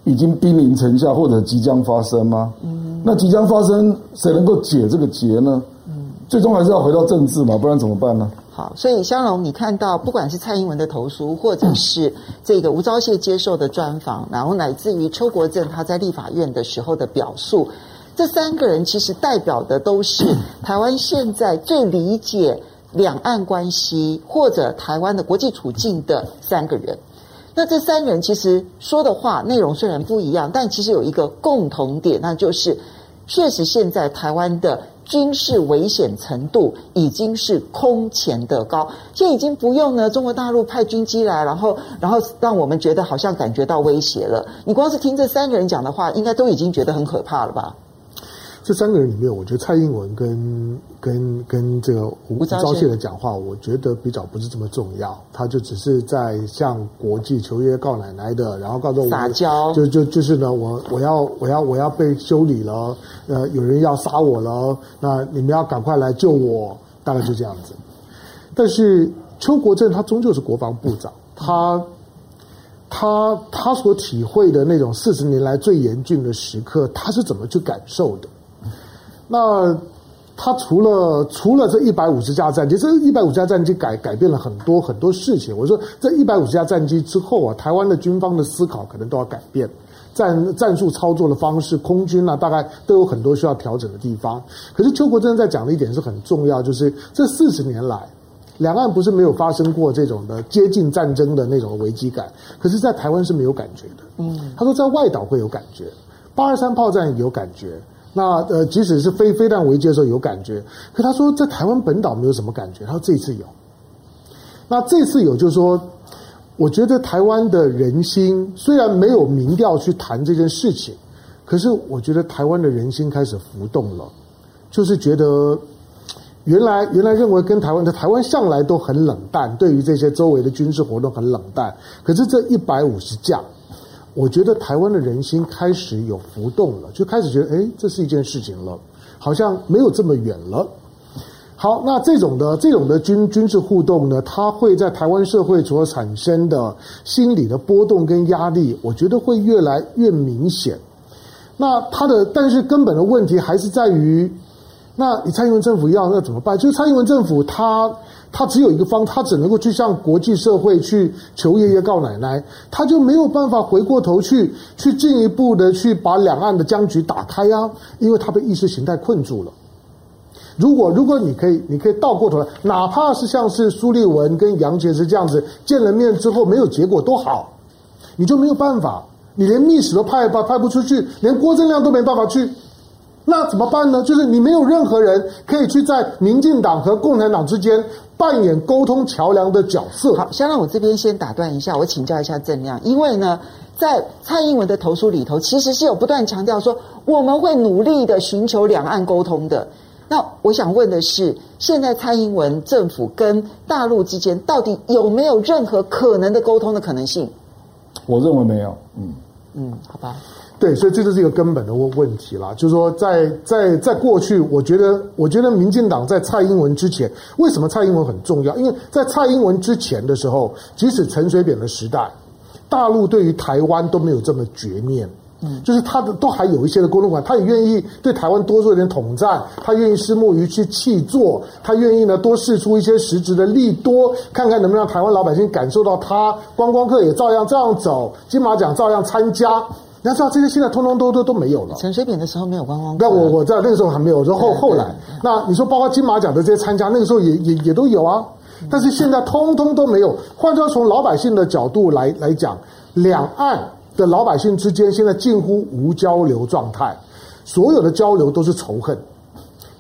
已经兵临城下或者即将发生吗？嗯，那即将发生，谁能够解这个结呢？嗯，最终还是要回到政治嘛，不然怎么办呢？好，所以香龙，你看到不管是蔡英文的投书，或者是这个吴钊燮接受的专访，然后乃至于邱国正他在立法院的时候的表述，这三个人其实代表的都是台湾现在最理解两岸关系或者台湾的国际处境的三个人。那这三人其实说的话内容虽然不一样，但其实有一个共同点，那就是确实现在台湾的。军事危险程度已经是空前的高，现在已经不用呢，中国大陆派军机来，然后然后让我们觉得好像感觉到威胁了。你光是听这三个人讲的话，应该都已经觉得很可怕了吧？这三个人里面，我觉得蔡英文跟跟跟这个吴钊燮的讲话，我觉得比较不是这么重要。他就只是在向国际求爷爷告奶奶的，然后告诉撒娇，就就就是呢，我我要我要我要被修理了，呃，有人要杀我了，那你们要赶快来救我，大概就这样子。但是邱国正他终究是国防部长，他他他所体会的那种四十年来最严峻的时刻，他是怎么去感受的？那他除了除了这一百五十架战机，这一百五十架战机改改变了很多很多事情。我说这一百五十架战机之后啊，台湾的军方的思考可能都要改变，战战术操作的方式，空军啊，大概都有很多需要调整的地方。可是邱国正在讲的一点是很重要，就是这四十年来。两岸不是没有发生过这种的接近战争的那种危机感，可是，在台湾是没有感觉的。嗯，他说在外岛会有感觉，八二三炮战有感觉，那呃，即使是飞飞弹危机的时候有感觉，可他说在台湾本岛没有什么感觉。他说这次有，那这次有就是说，我觉得台湾的人心虽然没有民调去谈这件事情，可是我觉得台湾的人心开始浮动了，就是觉得。原来原来认为跟台湾的台湾向来都很冷淡，对于这些周围的军事活动很冷淡。可是这一百五十架，我觉得台湾的人心开始有浮动了，就开始觉得，哎，这是一件事情了，好像没有这么远了。好，那这种的这种的军军事互动呢，它会在台湾社会所产生的心理的波动跟压力，我觉得会越来越明显。那它的，但是根本的问题还是在于。那你蔡英文政府要那怎么办？就是蔡英文政府他他只有一个方，他只能够去向国际社会去求爷爷告奶奶，他就没有办法回过头去去进一步的去把两岸的僵局打开啊，因为他被意识形态困住了。如果如果你可以你可以倒过头来，哪怕是像是苏立文跟杨洁篪这样子见了面之后没有结果都好，你就没有办法，你连密使都派派派不出去，连郭正亮都没办法去。那怎么办呢？就是你没有任何人可以去在民进党和共产党之间扮演沟通桥梁的角色。好，先让我这边先打断一下，我请教一下郑亮，因为呢，在蔡英文的投诉里头，其实是有不断强调说我们会努力的寻求两岸沟通的。那我想问的是，现在蔡英文政府跟大陆之间到底有没有任何可能的沟通的可能性？我认为没有。嗯嗯，好吧。对，所以这就是一个根本的问问题了。就是说在，在在在过去，我觉得，我觉得民进党在蔡英文之前，为什么蔡英文很重要？因为在蔡英文之前的时候，即使陈水扁的时代，大陆对于台湾都没有这么绝面。嗯，就是他的都还有一些的沟通管，他也愿意对台湾多做一点统战，他愿意拭目鱼去契作，他愿意呢多试出一些实质的利多，看看能不能让台湾老百姓感受到他，观光客也照样这样走，金马奖照样参加。你要知道，这些现在通通都都都没有了。陈水扁的时候没有观光。那我我知道那个时候还没有，然后后来，那你说包括金马奖的这些参加，那个时候也也也都有啊。但是现在通通都没有。换句话说，从老百姓的角度来来讲，两岸的老百姓之间现在近乎无交流状态，所有的交流都是仇恨。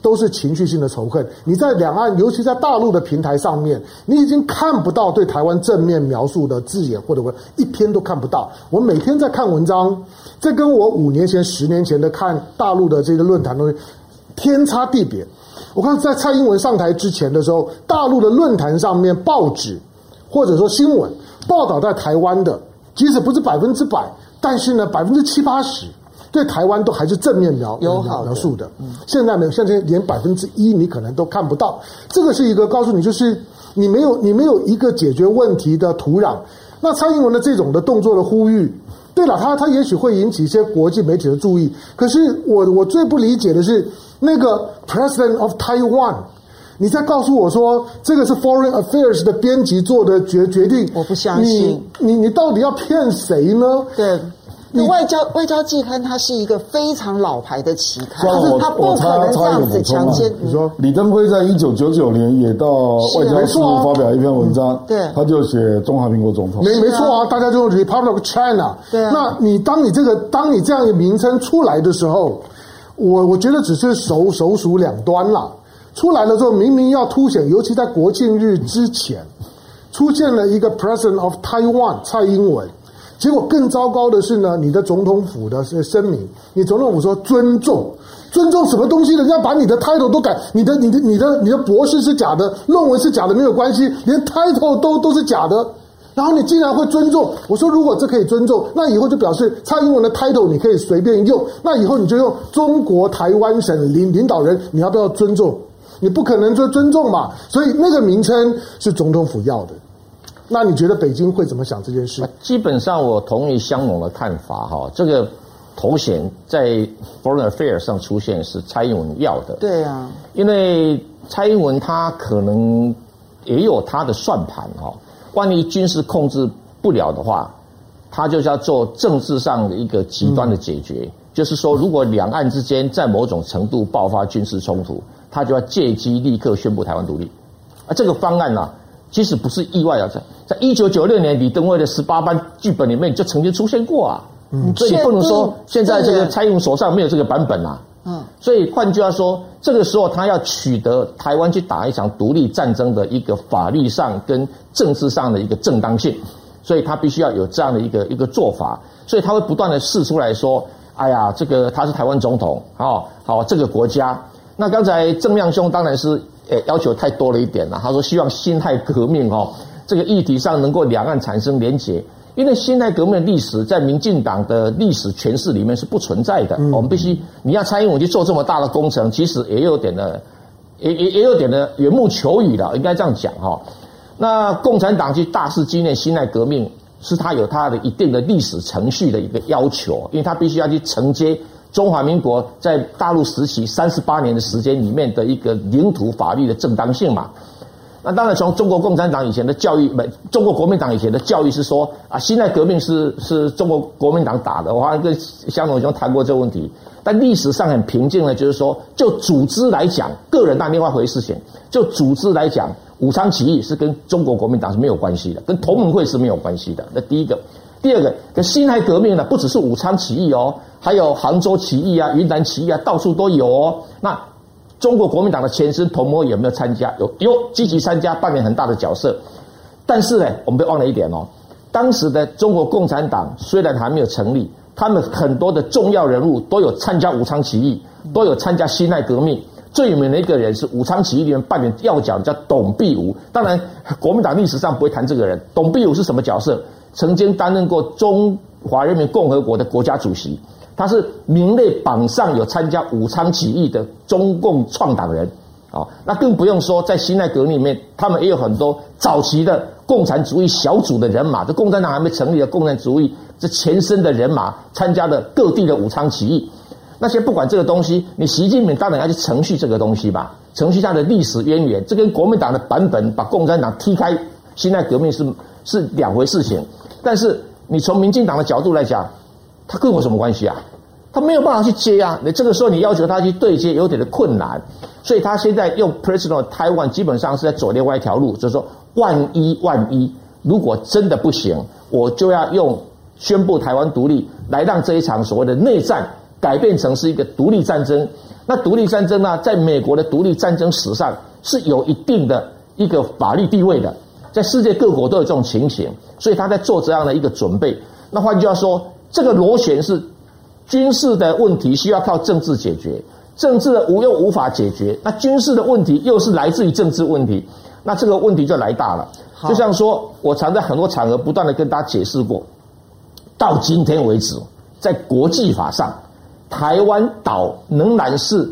都是情绪性的仇恨。你在两岸，尤其在大陆的平台上面，你已经看不到对台湾正面描述的字眼，或者我一篇都看不到。我每天在看文章，这跟我五年前、十年前的看大陆的这个论坛东西天差地别。我看在蔡英文上台之前的时候，大陆的论坛上面报纸或者说新闻报道在台湾的，即使不是百分之百，但是呢，百分之七八十。对台湾都还是正面描描描述的，现在没有，现在连百分之一你可能都看不到。这个是一个告诉你，就是你没有你没有一个解决问题的土壤。那蔡英文的这种的动作的呼吁，对了，他他也许会引起一些国际媒体的注意。可是我我最不理解的是那个 President of Taiwan，你在告诉我说这个是 Foreign Affairs 的编辑做的决决定，我不相信。你你你到底要骗谁呢？对。外交外交季刊，它是一个非常老牌的期刊，我它不可能这样子强奸。你说李登辉在一九九九年也到外交事务发表一篇文章，对，他就写中华民国总统，没没错啊，大家就用 Republic of China。对啊，那你当你这个当你这样一个名称出来的时候，我我觉得只是首首鼠两端啦。出来了之后，明明要凸显，尤其在国庆日之前，出现了一个 President of Taiwan 蔡英文。结果更糟糕的是呢，你的总统府的声明，你总统府说尊重，尊重什么东西？人家把你的 title 都改，你的、你的、你的、你的博士是假的，论文是假的，没有关系，连 title 都都是假的，然后你竟然会尊重？我说如果这可以尊重，那以后就表示蔡英文的 title 你可以随便用，那以后你就用中国台湾省领领导人，你要不要尊重？你不可能说尊重嘛，所以那个名称是总统府要的。那你觉得北京会怎么想这件事？基本上我同意香农的看法哈，这个头衔在 Foreign Affairs 上出现是蔡英文要的。对啊，因为蔡英文他可能也有他的算盘哈，万一军事控制不了的话，他就是要做政治上的一个极端的解决，嗯、就是说如果两岸之间在某种程度爆发军事冲突，他就要借机立刻宣布台湾独立。啊，这个方案呢、啊？其实不是意外啊，在在一九九六年李登辉的十八班剧本里面就曾经出现过啊，嗯，所以不能说现在这个蔡英文手上没有这个版本啊，嗯，所以换句话说，这个时候他要取得台湾去打一场独立战争的一个法律上跟政治上的一个正当性，所以他必须要有这样的一个一个做法，所以他会不断的试出来说，哎呀，这个他是台湾总统，好，好，这个国家，那刚才郑亮兄当然是。诶，要求太多了一点了。他说希望辛亥革命哦，这个议题上能够两岸产生连结，因为辛亥革命的历史在民进党的历史诠释里面是不存在的。我们必须，你要蔡英文去做这么大的工程，其实也有点的，也也也有点的缘木求鱼了，应该这样讲哈。那共产党去大肆纪念辛亥革命，是他有他的一定的历史程序的一个要求，因为他必须要去承接。中华民国在大陆时期三十八年的时间里面的一个领土法律的正当性嘛，那当然从中国共产党以前的教育，没中国国民党以前的教育是说啊，辛亥革命是是中国国民党打的，我好像跟香农兄谈过这个问题，但历史上很平静的，就是说就组织来讲，个人那另外一回事情，就组织来讲，武昌起义是跟中国国民党是没有关系的，跟同盟会是没有关系的，那第一个。第二个，这辛亥革命呢，不只是武昌起义哦，还有杭州起义啊、云南起义啊，到处都有哦。那中国国民党的前身同盟有没有参加？有，有积极参加，扮演很大的角色。但是呢，我们别忘了一点哦，当时的中国共产党虽然还没有成立，他们很多的重要人物都有参加武昌起义，都有参加辛亥革命。最有名的一个人是武昌起义里面扮演要角，叫董必武。当然，国民党历史上不会谈这个人。董必武是什么角色？曾经担任过中华人民共和国的国家主席，他是名列榜上有参加武昌起义的中共创党人，啊，那更不用说在辛亥革命里面，他们也有很多早期的共产主义小组的人马，这共产党还没成立的共产主义这前身的人马参加的各地的武昌起义，那些不管这个东西，你习近平当然要去程序这个东西吧，程序它的历史渊源，这跟国民党的版本把共产党踢开辛亥革命是是两回事情。但是你从民进党的角度来讲，他跟我什么关系啊？他没有办法去接啊！你这个时候你要求他去对接，有点的困难。所以他现在用 President Taiwan 基本上是在走另外一条路，就是说，万一万一如果真的不行，我就要用宣布台湾独立来让这一场所谓的内战改变成是一个独立战争。那独立战争呢，在美国的独立战争史上是有一定的一个法律地位的。在世界各国都有这种情形，所以他在做这样的一个准备。那换句话说，这个螺旋是军事的问题需要靠政治解决，政治的无又无法解决，那军事的问题又是来自于政治问题，那这个问题就来大了。就像说，我常在很多场合不断的跟大家解释过，到今天为止，在国际法上，台湾岛仍然是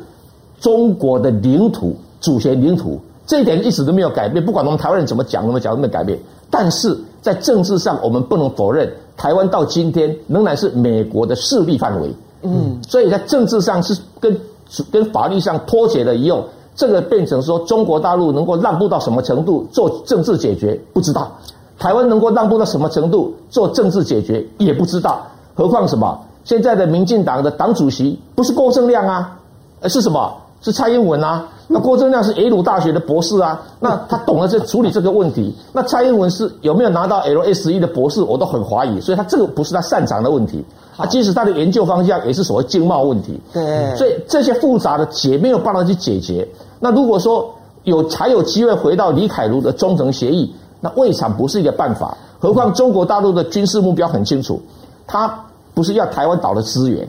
中国的领土，主权领土。这一点一直都没有改变，不管我们台湾人怎么讲，怎么讲都没有改变。但是在政治上，我们不能否认，台湾到今天仍然是美国的势力范围。嗯，所以在政治上是跟跟法律上脱节了以后，这个变成说中国大陆能够让步到什么程度做政治解决，不知道；台湾能够让步到什么程度做政治解决，也不知道。何况什么？现在的民进党的党主席不是郭正亮啊，而是什么？是蔡英文啊。那郭正亮是耶鲁大学的博士啊，那他懂得这处理这个问题。那蔡英文是有没有拿到 LSE 的博士，我都很怀疑。所以他这个不是他擅长的问题。啊，即使他的研究方向也是所谓经贸问题。对。所以这些复杂的解没有办法去解决。那如果说有才有机会回到李凯如的中程协议，那未尝不是一个办法。何况中国大陆的军事目标很清楚，他不是要台湾岛的资源。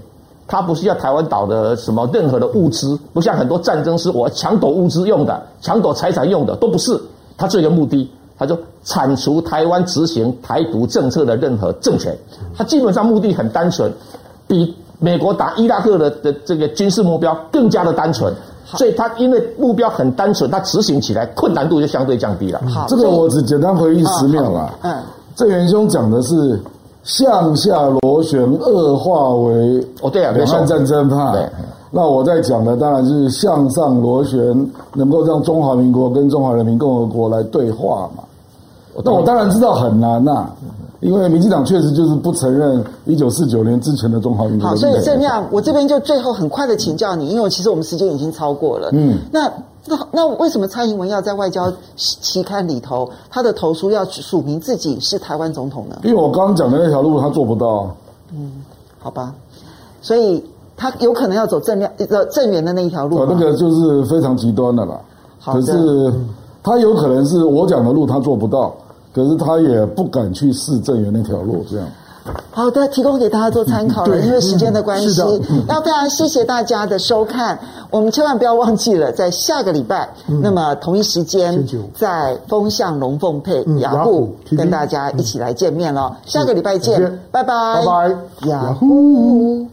他不是要台湾岛的什么任何的物资，不像很多战争是我抢夺物资用的，抢夺财产用的，都不是。他这个目的，他就铲除台湾执行台独政策的任何政权。他基本上目的很单纯，比美国打伊拉克的的这个军事目标更加的单纯。所以他因为目标很单纯，他执行起来困难度就相对降低了。好，这个我只简单回忆十秒了。嗯，郑元兄讲的是向下螺旋恶化为哦，对啊，两岸战争派。对，那我在讲的当然是向上螺旋，能够让中华民国跟中华人民共和国来对话嘛。那我当然知道很难呐、啊。因为民进党确实就是不承认一九四九年之前的中华民国。好，所以这样，我这边就最后很快的请教你，因为其实我们时间已经超过了。嗯，那那那为什么蔡英文要在外交期刊里头，他的投书要署名自己是台湾总统呢？因为我刚刚讲的那条路他做不到。嗯，好吧，所以他有可能要走正量呃正源的那一条路。那个就是非常极端的了。好。可是他有可能是我讲的路他做不到。可是他也不敢去试正源那条路，这样。好的，提供给大家做参考了。因为时间的关系，那非常谢谢大家的收看。我们千万不要忘记了，在下个礼拜，那么同一时间，在风向龙凤配雅虎跟大家一起来见面了。下个礼拜见，拜拜，拜拜，雅虎。